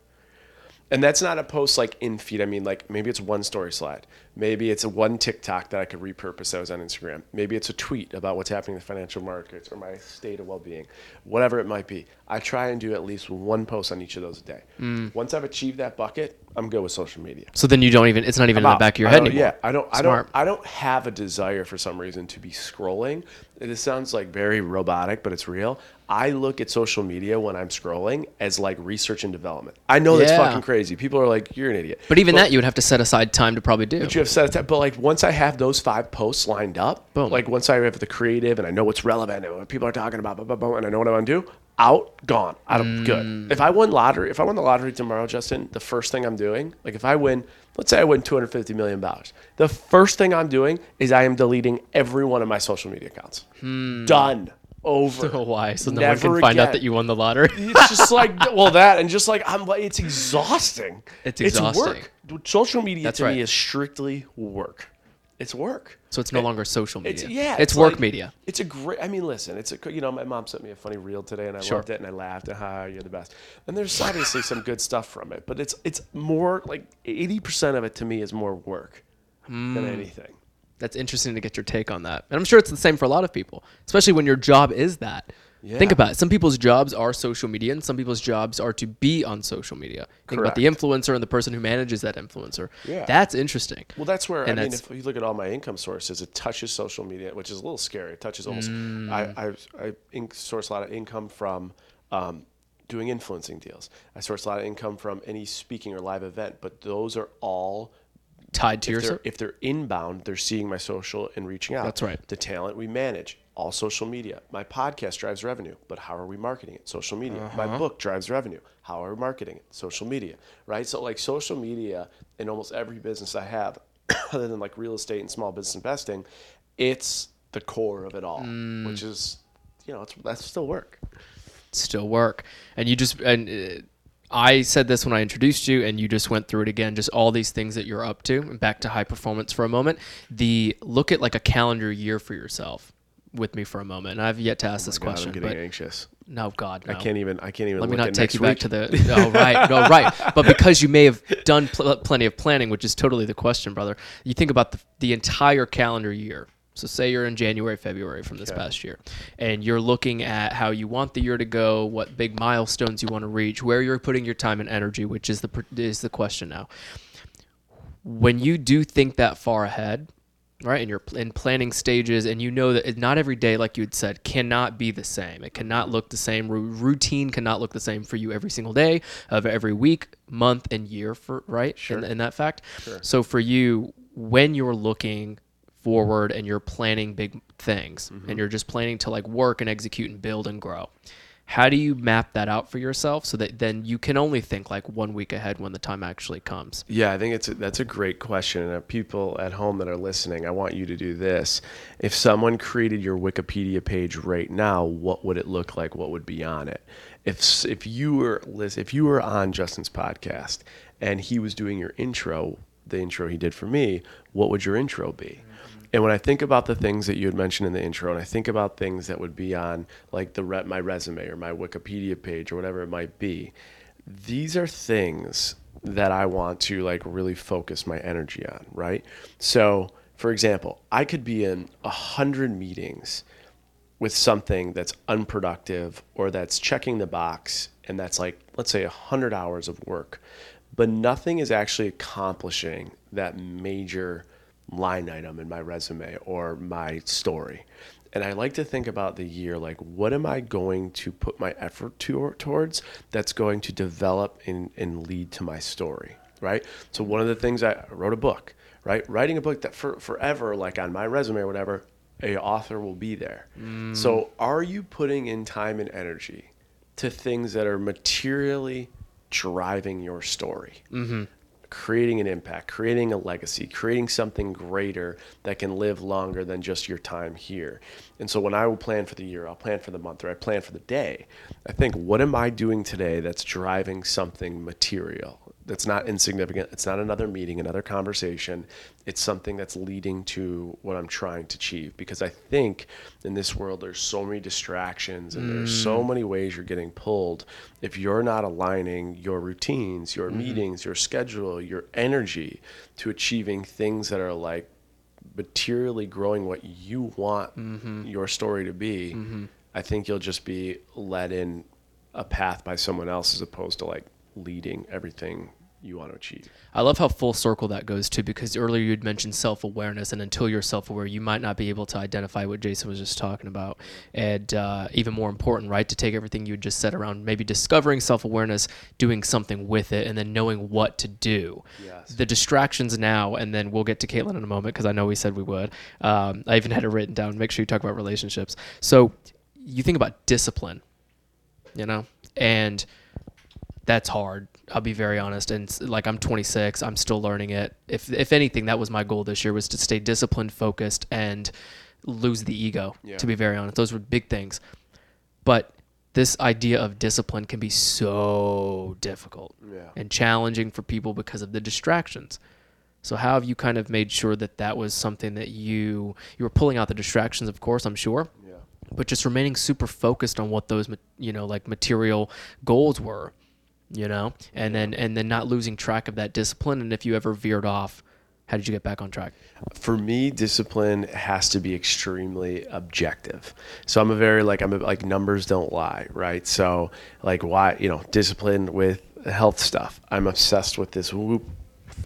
And that's not a post like in feed. I mean, like maybe it's one story slide. Maybe it's a one TikTok that I could repurpose that was on Instagram. Maybe it's a tweet about what's happening in the financial markets or my state of well being, whatever it might be. I try and do at least one post on each of those a day. Mm. Once I've achieved that bucket, I'm good with social media. So then you don't even. It's not even in the back of your I head anymore. Yeah, I don't. I don't. I don't have a desire for some reason to be scrolling. This sounds like very robotic, but it's real. I look at social media when I'm scrolling as like research and development. I know that's Yeah. fucking crazy. People are like, "You're an idiot." But even that, you would have to set aside time to probably do. But you have set it. But like once I have those five posts lined up, Boom. like once I have the creative and I know what's relevant and what people are talking about, blah, blah, blah, and I know what I want to do, out, gone, out of Mm. good. If I win lottery, if I win the lottery tomorrow, Justin, the first thing I'm doing, like if I win, let's say I win 250 million dollars, the first thing I'm doing is I am deleting every one of my social media accounts. Hmm. Done. Over. Oh, why? So no Never one can find out that you won the lottery. It's just like well that and just like I'm like it's exhausting. It's exhausting. work. Social media That's to right. me is strictly work. It's work. so it's no longer social It's media. yeah. It's, work like- media. It's a great. I mean, listen. It's a you know my mom sent me a funny reel today and I Sure. loved it and I laughed and ha you're the best. And there's obviously some good stuff from it, but it's it's more like eighty percent of it to me is more work Hmm. than anything. That's interesting to get your take on that. And I'm sure it's the same for a lot of people, especially when your job is that. Think about it. Some people's jobs are social media, and some people's jobs are to be on social media. Think about the influencer and the person who manages that influencer. Yeah. That's interesting. Well, that's where And I mean, if you look at all my income sources, it touches social media, which is a little scary. It touches almost. Mm. I I, I in- source a lot of income from um, doing influencing deals. I source a lot of income from any speaking or live event, but those are all. Tied to your they're, if they're inbound, they're seeing my social and reaching out. That's right. The talent we manage, all social media. My podcast drives revenue, but how are we marketing it? Social media. Uh-huh. My book drives revenue. How are we marketing it? Social media, right? So like social media in almost every business I have, other than like real estate and small business investing, it's the core of it all, Mm. which is, you know, it's that's still work. still work. And you just and uh, I said this when I introduced you, and you just went through it again. Just all these things that you're up to. And back to high performance for a moment. The look at like a calendar year for yourself with me for a moment. I've yet to ask oh this Oh God, question, I'm getting but anxious. no, God, no. I can't even. I can't even. Let me not take next you back to the. Oh, right. No, right. But because you may have done pl- uh, plenty of planning, which is totally the question, brother. You think about the, the entire calendar year. So, say you're in January, February from this past year, and you're looking at how you want the year to go, what big milestones you want to reach, where you're putting your time and energy, which is the is the question now. When you do think that far ahead, right, and you're in planning stages, and you know that not every day, like you had said, cannot be the same. It cannot look the same. Routine cannot look the same for you every single day of every week, month, and year. For right, sure. in, in that fact. sure. So for you, when you're looking forward and you're planning big things, mm-hmm. and you're just planning to like work and execute and build and grow. How do you map that out for yourself so that then you can only think like one week ahead when the time actually comes? Yeah, I think it's a, that's a great question. And uh, people at home that are listening, I want you to do this. If someone created your Wikipedia page right now, what would it look like? What would be on it? If if you were if you were on Justin's podcast and he was doing your intro, the intro he did for me, what would your intro be? And when I think about the things that you had mentioned in the intro, and I think about things that would be on like the my resume or my Wikipedia page or whatever it might be, these are things that I want to like really focus my energy on, right? So, for example, I could be in a hundred meetings with something that's unproductive or that's checking the box and that's like let's say a 100 hours of work but nothing is actually accomplishing that major line item in my resume or my story and i like to think about the year like what am i going to put my effort to, towards that's going to develop and, and lead to my story right so one of the things i I wrote a book right writing a book that for forever like on my resume or whatever a author will be there. So are you putting in time and energy to things that are materially driving your story? Mm-hmm. Creating an impact, creating a legacy, creating something greater that can live longer than just your time here. And so when I will plan for the year, I'll plan for the month, or I plan for the day, I think, what am I doing today that's driving something material? That's not insignificant. It's not another meeting, another conversation. It's something that's leading to what I'm trying to achieve. Because I think in this world, there's so many distractions and there's so mm. many ways you're getting pulled. If you're not aligning your routines, your mm-hmm. meetings, your schedule, your energy to achieving things that are like materially growing what you want mm-hmm. your story to be, mm-hmm. I think you'll just be led in a path by someone else as opposed to like leading everything you want to achieve. I love how full circle that goes to because earlier you'd mentioned self awareness, and until you're self aware, you might not be able to identify what Jason was just talking about. And uh, even more important, right, to take everything you just said around maybe discovering self awareness, doing something with it, and then knowing what to do. Yes. The distractions now, and then we'll get to Caitlin in a moment because I know we said we would. Um, I even had it written down. Make sure you talk about relationships. So you think about discipline, you know, and that's hard. I'll be very honest. And like I'm 26, I'm still learning it. If if anything, that was my goal this year was to stay disciplined, focused, and lose the ego. Yeah. To be very honest, those were big things. But this idea of discipline can be so difficult Yeah. and challenging for people because of the distractions. So how have you kind of made sure that that was something that you you were pulling out the distractions, of course, I'm sure, Yeah. but just remaining super focused on what those you know like material goals were you know and then and then not losing track of that discipline and if you ever veered off how did you get back on track For me, discipline has to be extremely objective. So I'm a very like I'm a, like numbers don't lie, right? So like why you know discipline with health stuff. I'm obsessed with this Whoop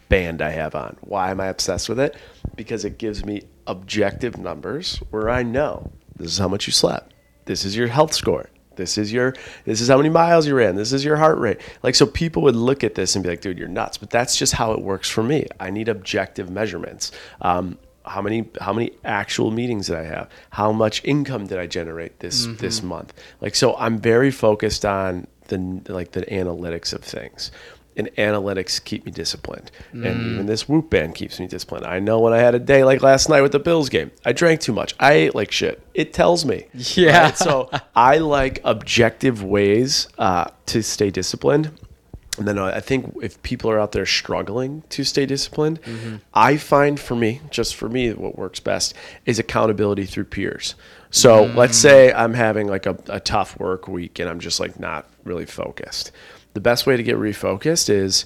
band I have on. Why am I obsessed with it? Because it gives me objective numbers where I know this is how much you slept. This is your health score. This is your this is how many miles you ran. This is your heart rate. Like so people would look at this and be like, dude, you're nuts. But that's just how it works for me. I need objective measurements. Um, how many how many actual meetings did I have? How much income did I generate this this month? Like so I'm very focused on the like the analytics of things and analytics keep me disciplined. And mm. even this Whoop band keeps me disciplined. I know when I had a day like last night with the Bills game, I drank too much. I ate like shit. It tells me. Yeah. So I like objective ways uh, to stay disciplined. And then I think if people are out there struggling to stay disciplined, mm-hmm. I find for me, just for me, what works best is accountability through peers. So let's mm. say I'm having like a, a tough work week and I'm just like not really focused. The best way to get refocused is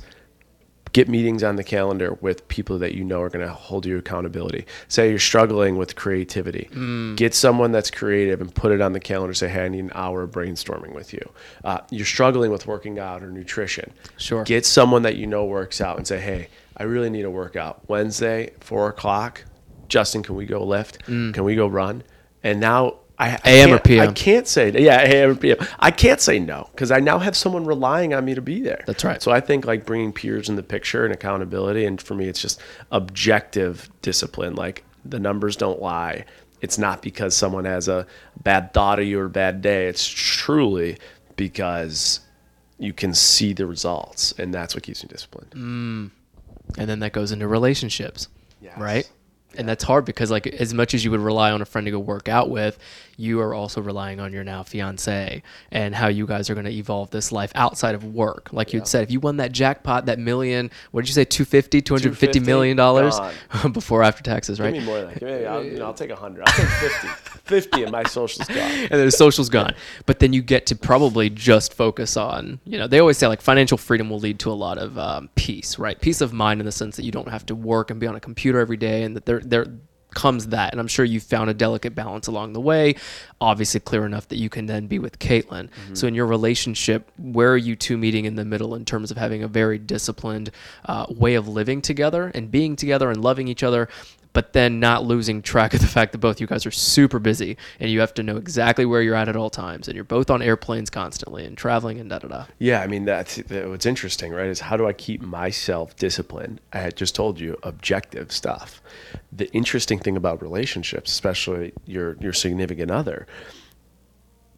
get meetings on the calendar with people that you know are going to hold you accountability. Say you're struggling with creativity, get someone that's creative and put it on the calendar. Say, hey, I need an hour of brainstorming with you. Uh, you're struggling with working out or nutrition. Sure. Get someone that you know works out and say, hey, I really need a workout. Wednesday, four o'clock. Justin, can we go lift? Can we go run? And now I, I AM or PM? I can't say yeah, AM or PM. I can't say no because I now have someone relying on me to be there. That's right. So I think like bringing peers in the picture and accountability, and for me, it's just objective discipline. Like the numbers don't lie. It's not because someone has a bad thought of you or a bad day. It's truly because you can see the results, and that's what keeps me disciplined. Mm. and then that goes into relationships Yes. right and that's hard because like as much as you would rely on a friend to go work out with you are also relying on your now fiance and how you guys are going to evolve this life outside of work like you'd said if you won that jackpot that million what did you say 250 250 million dollars before after taxes right Give me more than that. Give me, I'll, you know, I'll take a hundred. I'll take fifty. Fifty, and my social's gone. and then the social's gone. But then you get to probably just focus on, you know, they always say like financial freedom will lead to a lot of um, peace, right? Peace of mind in the sense that you don't have to work and be on a computer every day, and that there there comes that. And I'm sure you found a delicate balance along the way, obviously clear enough that you can then be with Caitlin. So in your relationship, where are you two meeting in the middle in terms of having a very disciplined uh, way of living together and being together and loving each other? But then not losing track of the fact that both you guys are super busy and you have to know exactly where you're at at all times and you're both on airplanes constantly and traveling and da da da. Yeah, I mean that's that- what's interesting, right? Is how do I keep myself disciplined? I had just told you objective stuff. The interesting thing about relationships, especially your your significant other,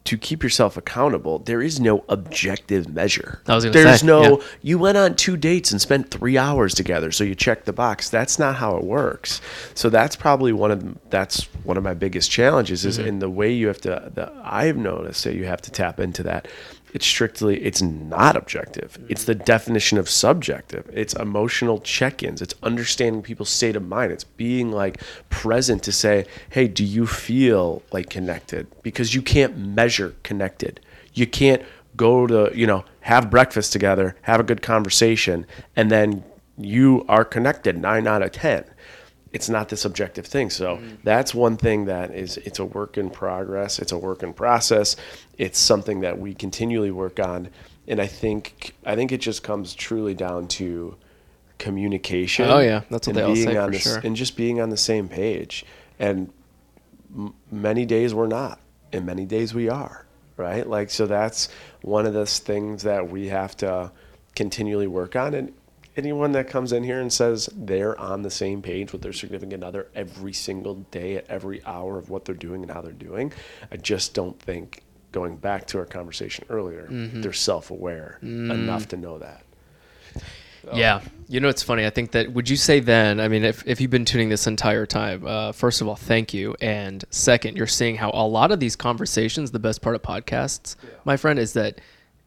to keep yourself accountable, there is no objective measure. I was gonna There's say, no yeah. you went on two dates and spent three hours together, so you check the box. That's not how it works. So that's probably one of that's one of my biggest challenges is mm-hmm. in the way you have to. The, I've noticed that you have to tap into that. It's strictly it's not objective. It's the definition of subjective. It's emotional check-ins. It's understanding people's state of mind. It's being like present to say, "Hey, do you feel like connected?" Because you can't measure connected. You can't go to, you know, have breakfast together, have a good conversation, and then you are connected 9 out of 10 it's not this objective thing. So that's one thing that is it's a work in progress. It's a work in process. It's something that we continually work on, and I think I think it just comes truly down to communication. Oh, yeah. That's what they all say on for this- sure. And just being on the same page. And m- many days we're not, and many days we are. Right. Like so that's one of those things that we have to continually work on and anyone that comes in here and says they're on the same page with their significant other every single day at every hour of what they're doing and how they're doing, I just don't think going back to our conversation earlier, Mm-hmm. they're self-aware Mm. enough to know that. Yeah. You know, it's funny. I think that, would you say then, I mean, if, if you've been tuning this entire time, uh, first of all, thank you. And second, you're seeing how a lot of these conversations, the best part of podcasts, my friend, is that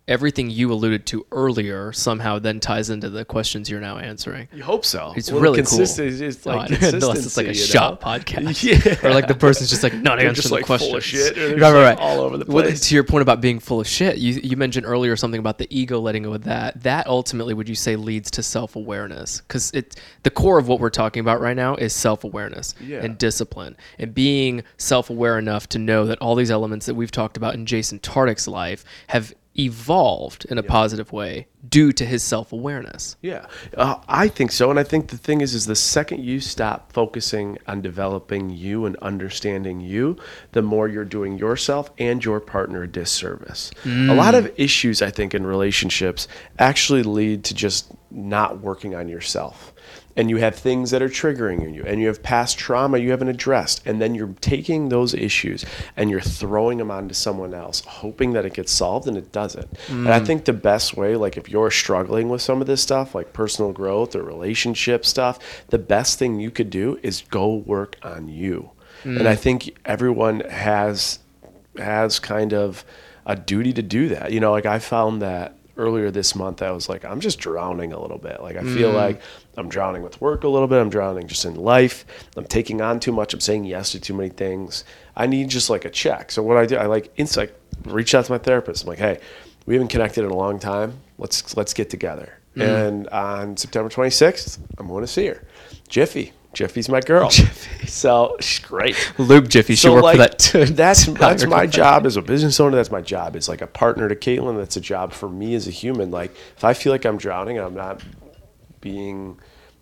everything you alluded to earlier somehow then ties into the questions you're now answering. You hope so. It's Well, really consist- cool. It's, it's like I- unless it's like a consistency, you shop know? podcast, Yeah. or like the person's just like not They're answering just, the like, full of shit, or right, just, right, like, right. all over the Well, place. to your point about being full of shit, you you mentioned earlier something about the ego letting go of that. That ultimately, would you say, leads to self awareness? Because it the core of what we're talking about right now is self awareness Yeah. and discipline, and being self aware enough to know that all these elements that we've talked about in Jason Tartick's life have evolved in a positive way due to his self awareness. Yeah, uh, I think so, and I think the thing is, is the second you stop focusing on developing you and understanding you, the more you're doing yourself and your partner a disservice. A lot of issues, I think, in relationships actually lead to just not working on yourself. And you have things that are triggering in you, and you have past trauma you haven't addressed, and then you're taking those issues and you're throwing them onto someone else, hoping that it gets solved, and it doesn't. And I mm. think the best way, like if you're struggling with some of this stuff, like personal growth or relationship stuff, the best thing you could do is go work on you. And I mm. think everyone has has kind of a duty to do that. You know, like I found that earlier this month, I was like, I'm just drowning a little bit. Like I feel mm. like I'm drowning with work a little bit. I'm drowning just in life. I'm taking on too much. I'm saying yes to too many things. I need just like a check. So what I do, I like insight, reach out to my therapist. I'm like, hey, we haven't connected in a long time. Let's let's get together. Mm. And on September 26th, I'm going to see her. Jiffy. Jiffy's my girl. Jiffy. So she's great Luke Jiffy should work for that. Too. that's that's my job as a business owner. That's my job. It's like a partner to Caitlin. That's a job for me as a human. Like if I feel like I'm drowning and I'm not being,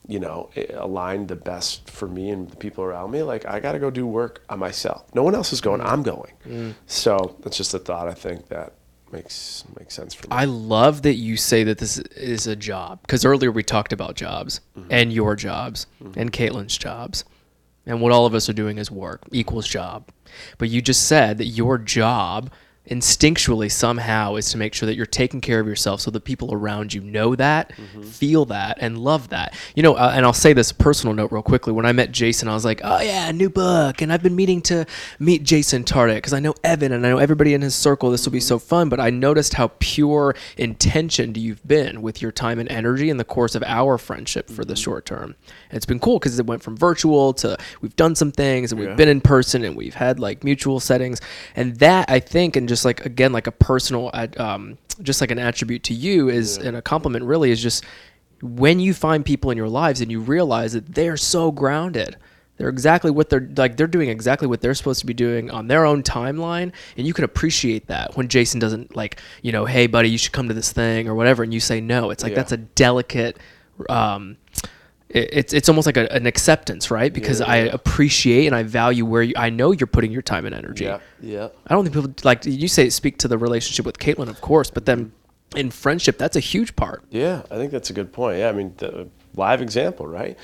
you know, aligned the best for me and the people around me, like I got to go do work on myself. No one else is going. Mm. I'm going. Mm. So that's just a thought. I think that makes makes sense for me. I love that you say that this is a job because earlier we talked about jobs mm-hmm. and your jobs mm-hmm. and Caitlin's jobs. And what all of us are doing is work equals job. But you just said that your job instinctually somehow is to make sure that you're taking care of yourself so the people around you know that, mm-hmm. feel that, and love that. You know, uh, and I'll say this personal note real quickly. When I met Jason, I was like, oh, yeah, new book. And I've been meaning to meet Jason Tartick because I know Evan and I know everybody in his circle. This will be so mm-hmm. fun. But I noticed how pure intentioned you've been with your time and energy in the course of our friendship for the mm-hmm. short term. And it's been cool because it went from virtual to we've done some things and we've been in person and we've had like mutual settings. And that, I think, and just like, again, like a personal, ad- um, just like an attribute to you is, and a compliment really is just when you find people in your lives and you realize that they're so grounded they're exactly what they're like they're doing exactly what they're supposed to be doing on their own timeline and you can appreciate that when jason doesn't like you know hey buddy you should come to this thing or whatever and you say no it's like Yeah. that's a delicate um it's it's almost like a, an acceptance right because Yeah, i appreciate and i value where you i know you're putting your time and energy yeah, yeah. I don't think people like you say speak to the relationship with Caitlin, of course, but then in friendship, that's a huge part. Yeah, I think that's a good point. Yeah, I mean, the live example, right?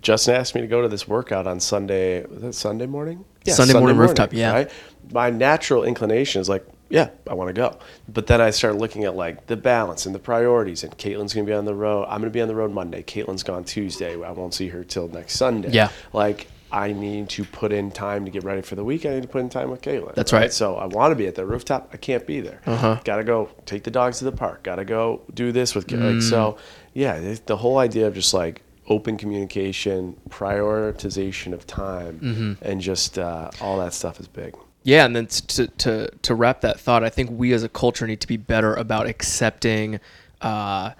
Justin asked me to go to this workout on Sunday. Was that Sunday morning? Yeah, Sunday morning rooftop, yeah. Right. My natural inclination is like, yeah, I want to go. But then I start looking at like the balance and the priorities. And Caitlin's going to be on the road. I'm going to be on the road Monday. Caitlin's gone Tuesday. I won't see her till next Sunday. Yeah. Like I need to put in time to get ready for the week. I need to put in time with Caitlin. That's right. So I want to be at the rooftop. I can't be there. Uh-huh. Got to go take the dogs to the park. Got to go do this with like Mm. so. Yeah, the whole idea of just like open communication, prioritization of time, Mm-hmm. and just uh, all that stuff is big. Yeah, and then to to to wrap that thought, I think we as a culture need to be better about accepting uh,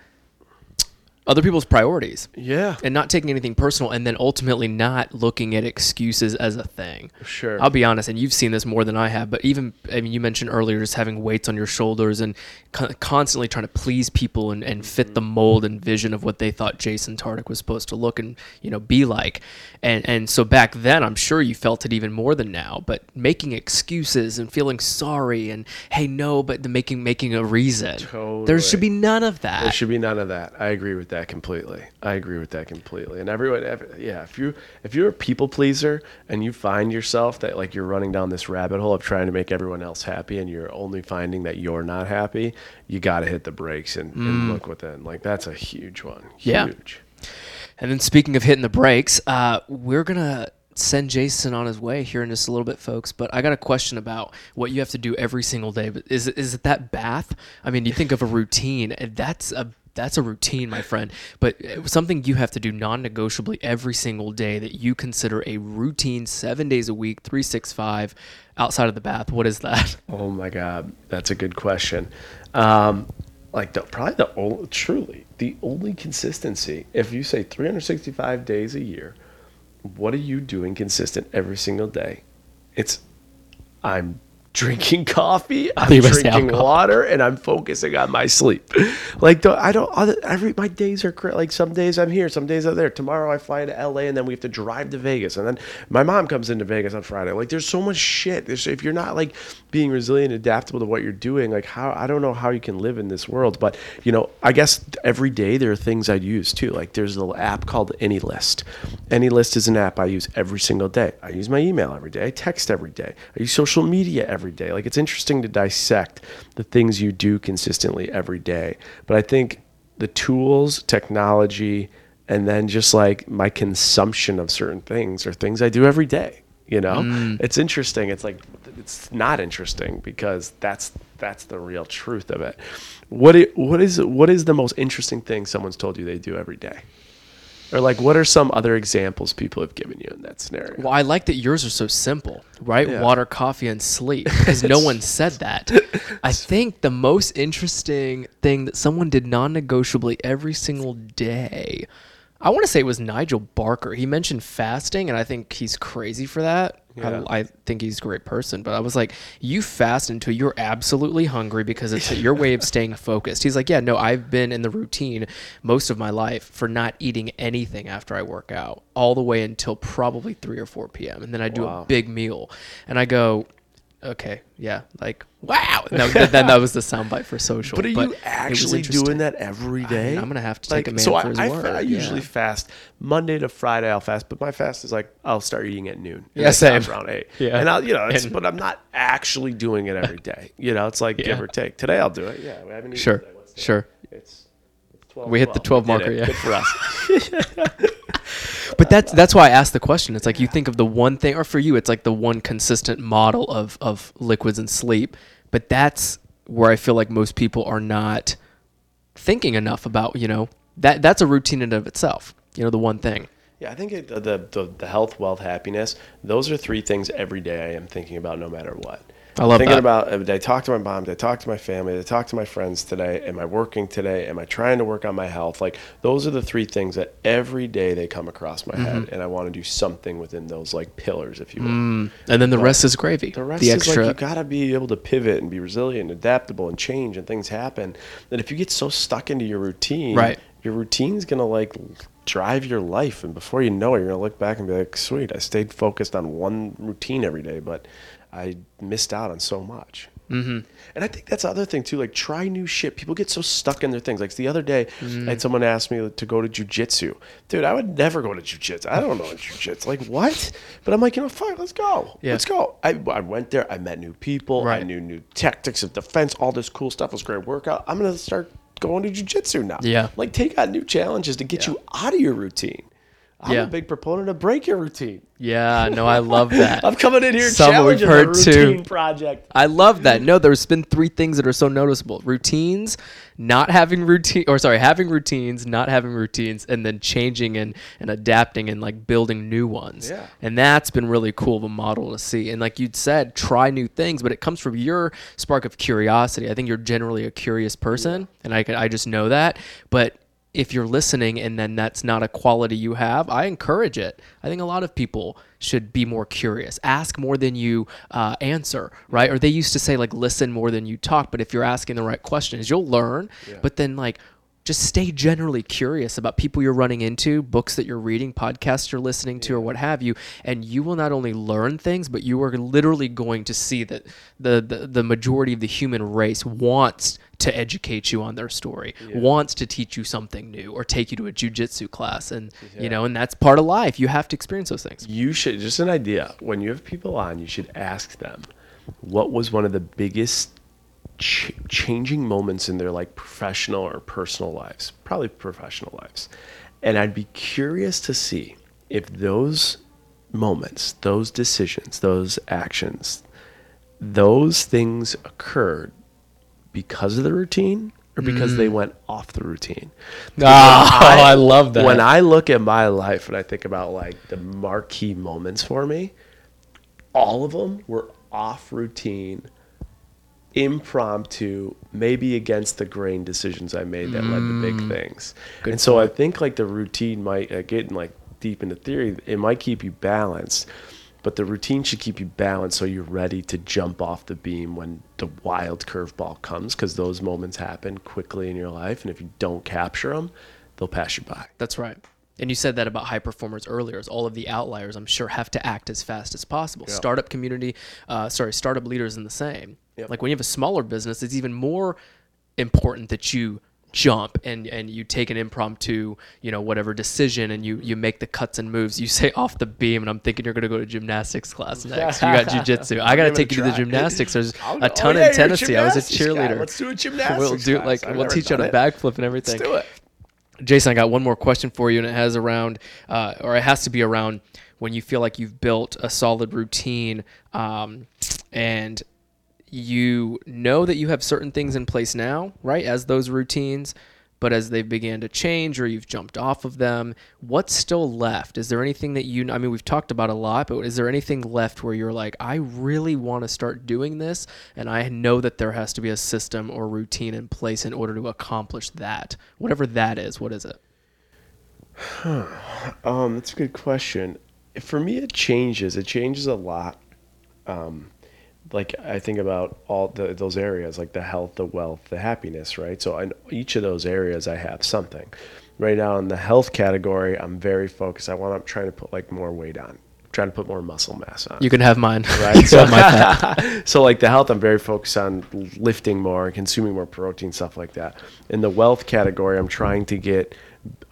other people's priorities Yeah. and not taking anything personal, and then ultimately not looking at excuses as a thing. Sure. I'll be honest, and you've seen this more than I have. But even I mean, you mentioned earlier just having weights on your shoulders and con- constantly trying to please people and, and fit the mold and vision of what they thought Jason Tartick was supposed to look and you know be like. And and so back then, I'm sure you felt it even more than now. But making excuses and feeling sorry and hey no, but the making making a reason. There should be none of that. There should be none of that. I agree with that completely. I agree with that completely. And everyone, every, yeah, if you if you're a people pleaser and you find yourself that like you're running down this rabbit hole of trying to make everyone else happy, and you're only finding that you're not happy, you got to hit the brakes and, and look within. Like that's a huge one. Yeah. Huge. And then speaking of hitting the brakes, uh, we're gonna send Jason on his way here in just a little bit, folks. But I got a question about what you have to do every single day. But is is it that bath? I mean, you think of a routine, and that's a that's a routine, my friend. But uh, something you have to do non-negotiably every single day that you consider a routine, seven days a week, three six five, outside of the bath. What is that? Oh my God, that's a good question. Um, like the probably the only, truly the only consistency. If you say 365 days a year, what are you doing consistent every single day? It's I'm drinking coffee, I'm you were gonna say drinking water, and I'm focusing on my sleep. Like the, I don't other, every my days are cra- like some days I'm here, some days I'm there. Tomorrow I fly to LA, and then we have to drive to Vegas, and then my mom comes into Vegas on Friday. Like there's so much shit. There's, if you're not like being resilient, adaptable to what you're doing, like how I don't know how you can live in this world. But you know, I guess every day there are things I'd use too. Like there's a little app called AnyList. AnyList is an app I use every single day. I use my email every day. I text every day. I use social media every day. Like it's interesting to dissect the things you do consistently every day. But I think the tools, technology, and then just like my consumption of certain things are things I do every day. You know, mm. it's interesting. It's like it's not interesting because that's that's the real truth of it. What it, what is what is the most interesting thing someone's told you they do every day? Or like what are some other examples people have given you in that scenario? Well, I like that yours are so simple, right? Yeah. Water, coffee, and sleep, because no one said that. I think the most interesting thing that someone did non-negotiably every single day, I want to say it was Nigel Barker. He mentioned fasting, and I think he's crazy for that. Yeah. I, I think he's a great person, but I was like, you fast until you're absolutely hungry because it's your way of staying focused. He's like, yeah, no, I've been in the routine most of my life for not eating anything after I work out, all the way until probably 3 or 4 p.m. And then I do Wow. a big meal. And I go, okay, yeah, like, wow. No, then that was the soundbite for social. But are it you actually doing that every day? I'm gonna have to take a man so for I, his I, word, I usually yeah. fast Monday to Friday. I'll fast, but my fast is like I'll start eating at noon. Yeah, same. Around eight. Yeah. and I'll you know, it's, And- but I'm not actually doing it every day. You know, it's like Yeah. give or take. Today I'll do it. Yeah, we haven't eaten Sure, sure. It's, it's 12 We hit the 12 We marker, it. yeah. Good for us. But that's that's why I asked the question. It's like you think of the one thing, or for you, it's like the one consistent model of of liquids and sleep. But that's where I feel like most people are not thinking enough about. You know, that that's a routine in of itself. You know, the one thing. Yeah, I think it, the, the the health, wealth, happiness. Those are three things every day I am thinking about, no matter what. I love thinking that. about. uh, Did I talk to my mom? Did I talk to my family? Did I talk to my friends today? Am I working today? Am I trying to work on my health? Like those are the three things that every day they come across my Mm-hmm. head, and I want to do something within those like pillars, if you will. Mm. And then the rest is gravy. The rest the is extra. like you gotta be able to pivot and be resilient, and adaptable, and change, and things happen. That if you get so stuck into your routine, Right. your routine's gonna like drive your life, and before you know it, you're gonna look back and be like, "Sweet, I stayed focused on one routine every day, but I missed out on so much." Mm-hmm. And I think that's the other thing too. Like try new shit. People get so stuck in their things. Like the other day, Mm-hmm. I had someone ask me to go to jujitsu. Dude, I would never go to jujitsu. I don't know jujitsu. Like what? But I'm like, you know, fine, let's go. Yeah. Let's go. I, I went there. I met new people. I knew new tactics of defense. All this cool stuff It was a great workout. I'm gonna start going to jujitsu now. Yeah. Like take on new challenges to get you out of your routine. I'm Yeah. a big proponent of break your routine. Yeah, no, I love that. I'm coming in here Some we've challenging heard the too. routine project. I love that. No, there's been three things that are so noticeable: routines, not having routine, or sorry, having routines, not having routines, and then changing and and adapting and like building new ones. Yeah. And that's been really cool of a model to see. And like you'd said, try new things, but it comes from your spark of curiosity. I think you're generally a curious person, and I I just know that. But if you're listening and then that's not a quality you have, I encourage it. I think a lot of people should be more curious, ask more than you uh, answer, right? Or they used to say like listen more than you talk. But if you're asking the right questions, you'll learn. But then like just stay generally curious about people you're running into, books that you're reading, podcasts you're listening to, or what have you, and you will not only learn things, but you are literally going to see that the the, the majority of the human race wants to educate you on their story, wants to teach you something new, or take you to a jujitsu class, and you know, and that's part of life. You have to experience those things. You should just an idea. When you have people on, you should ask them what was one of the biggest ch- changing moments in their like professional or personal lives. Probably professional lives. And I'd be curious to see if those moments, those decisions, those actions, those things occurred because of the routine or because they went off the routine. Ah, I love that. When I look at my life and I think about like the marquee moments for me, all of them were off routine, impromptu, maybe against the grain decisions I made that led to big things. and so I think like the routine might uh, getting like deep into theory, it might keep you balanced. But the routine should keep you balanced so you're ready to jump off the beam when the wild curveball comes because those moments happen quickly in your life. And if you don't capture them, they'll pass you by. That's right. And you said that about high performers earlier. Is all of the outliers, I'm sure, have to act as fast as possible. Startup community, uh, sorry, startup leaders in the same. Yep. Like when you have a smaller business, it's even more important that you jump and and you take an impromptu, you know, whatever decision, and you you make the cuts and moves. You say off the beam, and I'm thinking you're gonna go to gymnastics class next. You got jujitsu. I gotta take you to the gymnastics. There's a ton oh, yeah, in Tennessee. I was a gymnastics guy. cheerleader. Let's do a gymnastics We'll do class. like I've we'll teach you how to backflip and everything. Let's do it. Jason, I got one more question for you, and it has around, uh, or it has to be around when you feel like you've built a solid routine, um, and you know that you have certain things in place now, right? As those routines, but as they've began to change or you've jumped off of them, what's still left? Is there anything that you? I mean, we've talked about a lot, but is there anything left where you're like, I really want to start doing this, and I know that there has to be a system or routine in place in order to accomplish that, whatever that is. What is it? Huh. Um, that's a good question. For me, it changes. It changes a lot. Um, like I think about all the, those areas, like the health, the wealth, the happiness, right? So in each of those areas, I have something. Right now, in the health category, I'm very focused. I want. I'm trying to put like more weight on. trying to put more muscle mass on. You can have mine. right? So, so like the health, I'm very focused on lifting more, and consuming more protein, stuff like that. In the wealth category, I'm trying to get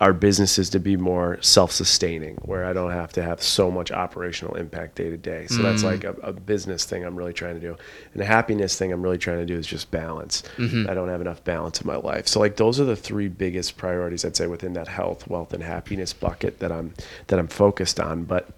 our businesses to be more self-sustaining, where I don't have to have so much operational impact day to day. So that's mm. like a, a business thing I'm really trying to do, and the happiness thing I'm really trying to do is just balance. Mm-hmm. I don't have enough balance in my life, so like those are the three biggest priorities I'd say within that health, wealth, and happiness bucket that I'm that I'm focused on, but.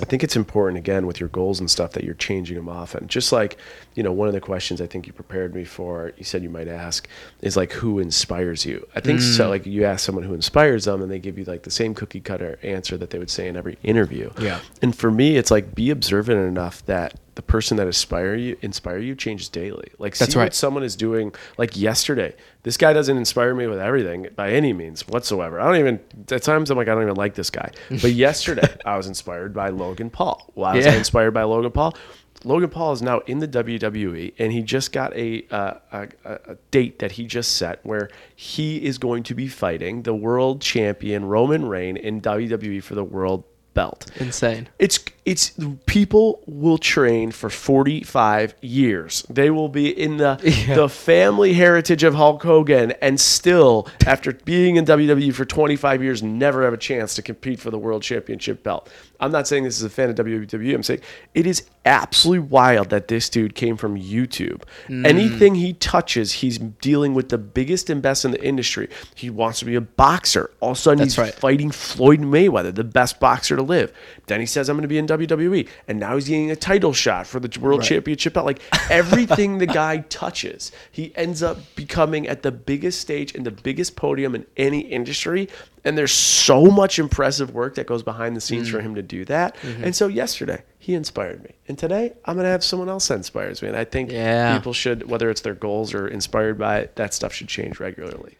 I think it's important again with your goals and stuff that you're changing them often. Just like, you know, one of the questions I think you prepared me for, you said you might ask, is like who inspires you. I think so. Mm. Like you ask someone who inspires them, and they give you like the same cookie cutter answer that they would say in every interview. Yeah. And for me, it's like be observant enough that the person that inspire you inspire you changes daily. Like That's see right. what someone is doing. Like yesterday, this guy doesn't inspire me with everything by any means whatsoever. I don't even at times I'm like I don't even like this guy. But yesterday I was inspired by Logan Paul. Why was I inspired by Logan Paul? Logan Paul is now in the WWE, and he just got a, uh, a, a a date that he just set where he is going to be fighting the world champion Roman Reign in WWE for the world belt Insane. it's it's people will train for 45 years. They will be in the the family heritage of Hulk Hogan and still after being in WWE for 25 years never have a chance to compete for the world championship belt. I'm not saying this is a fan of WWE. I'm saying it is absolutely wild that this dude came from YouTube. Mm. Anything he touches, he's dealing with the biggest and best in the industry. He wants to be a boxer. All of a sudden, That's he's right. fighting Floyd Mayweather, the best boxer to live. Then he says, I'm going to be in WWE. And now he's getting a title shot for the world championship belt. Like everything the guy touches, he ends up becoming at the biggest stage and the biggest podium in any industry. And there's so much impressive work that goes behind the scenes Mm. for him to do that. Mm-hmm. And so yesterday, he inspired me. And today, I'm going to have someone else that inspires me. And I think Yeah. people should, whether it's their goals or inspired by it, that stuff should change regularly.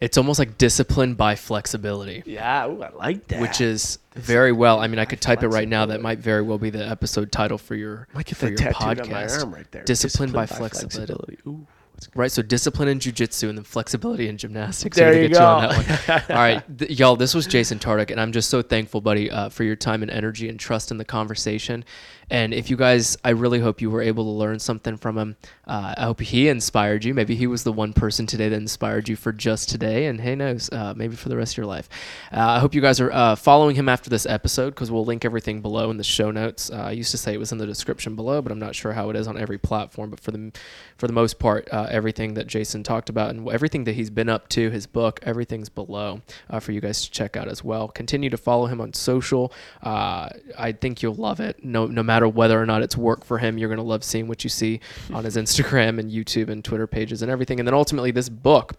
It's almost like discipline by flexibility. Yeah, ooh, I like that. which is very well. I mean, I could type it right now. That might very well be the episode title for your Might get for that your tattooed podcast. on my arm right there. Discipline, by, flexibility. Ooh, that's good. Right, so discipline in jujitsu and then flexibility in gymnastics. There you get you on go. that one. All right, th- y'all. This was Jason Tartick, and I'm just so thankful, buddy, uh, for your time and energy and trust in the conversation. And if you guys, I really hope you were able to learn something from him. Uh, I hope he inspired you. Maybe he was the one person today that inspired you for just today, and hey knows, uh, maybe for the rest of your life. Uh, I hope you guys are uh, following him after this episode because we'll link everything below in the show notes. Uh, I used to say it was in the description below, but I'm not sure how it is on every platform. But for the for the most part, uh, everything that Jason talked about and everything that he's been up to, his book, everything's below for you guys to check out as well. Continue to follow him on social. I think you'll love it. No, no matter whether or not it's work for him, you're gonna love seeing what you see on his Instagram and YouTube and Twitter pages and everything. And then ultimately, this book.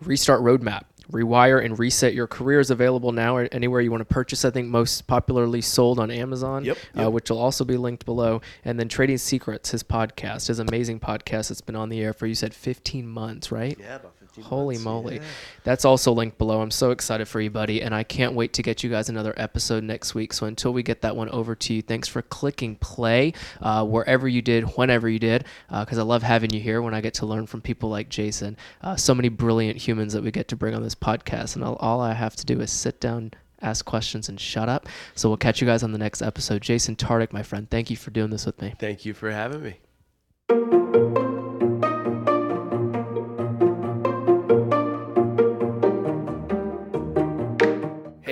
Restart Roadmap. Rewire and reset your career is available now or anywhere you want to purchase. I think most popularly sold on Amazon, Yep, Uh, which will also be linked below. And then Trading Secrets, his podcast, his amazing podcast that's been on the air for you said 15 months, right? Yeah, about 15 Holy months, moly. yeah. That's also linked below. I'm so excited for you, buddy. And I can't wait to get you guys another episode next week. So until we get that one over to you, thanks for clicking play uh, wherever you did, whenever you did, because I love having you here when I get to learn from people like Jason. Uh, so many brilliant humans that we get to bring on this podcast. And all, all I have to do is sit down. Ask questions and shut up. So we'll catch you guys on the next episode. Jason Tartick, my friend, thank you for doing this with me. Thank you for having me.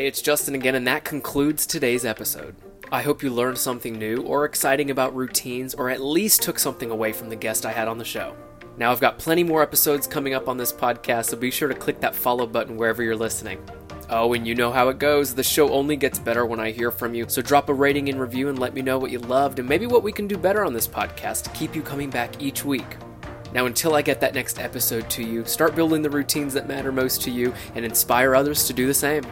Hey, it's Justin again, and that concludes today's episode. I hope you learned something new or exciting about routines, or at least took something away from the guest I had on the show. Now, I've got plenty more episodes coming up on this podcast, so be sure to click that follow button wherever you're listening. Oh, and you know how it goes. The show only gets better when I hear from you, so drop a rating and review and let me know what you loved and maybe what we can do better on this podcast to keep you coming back each week. Now, until I get that next episode to you, start building the routines that matter most to you and inspire others to do the same.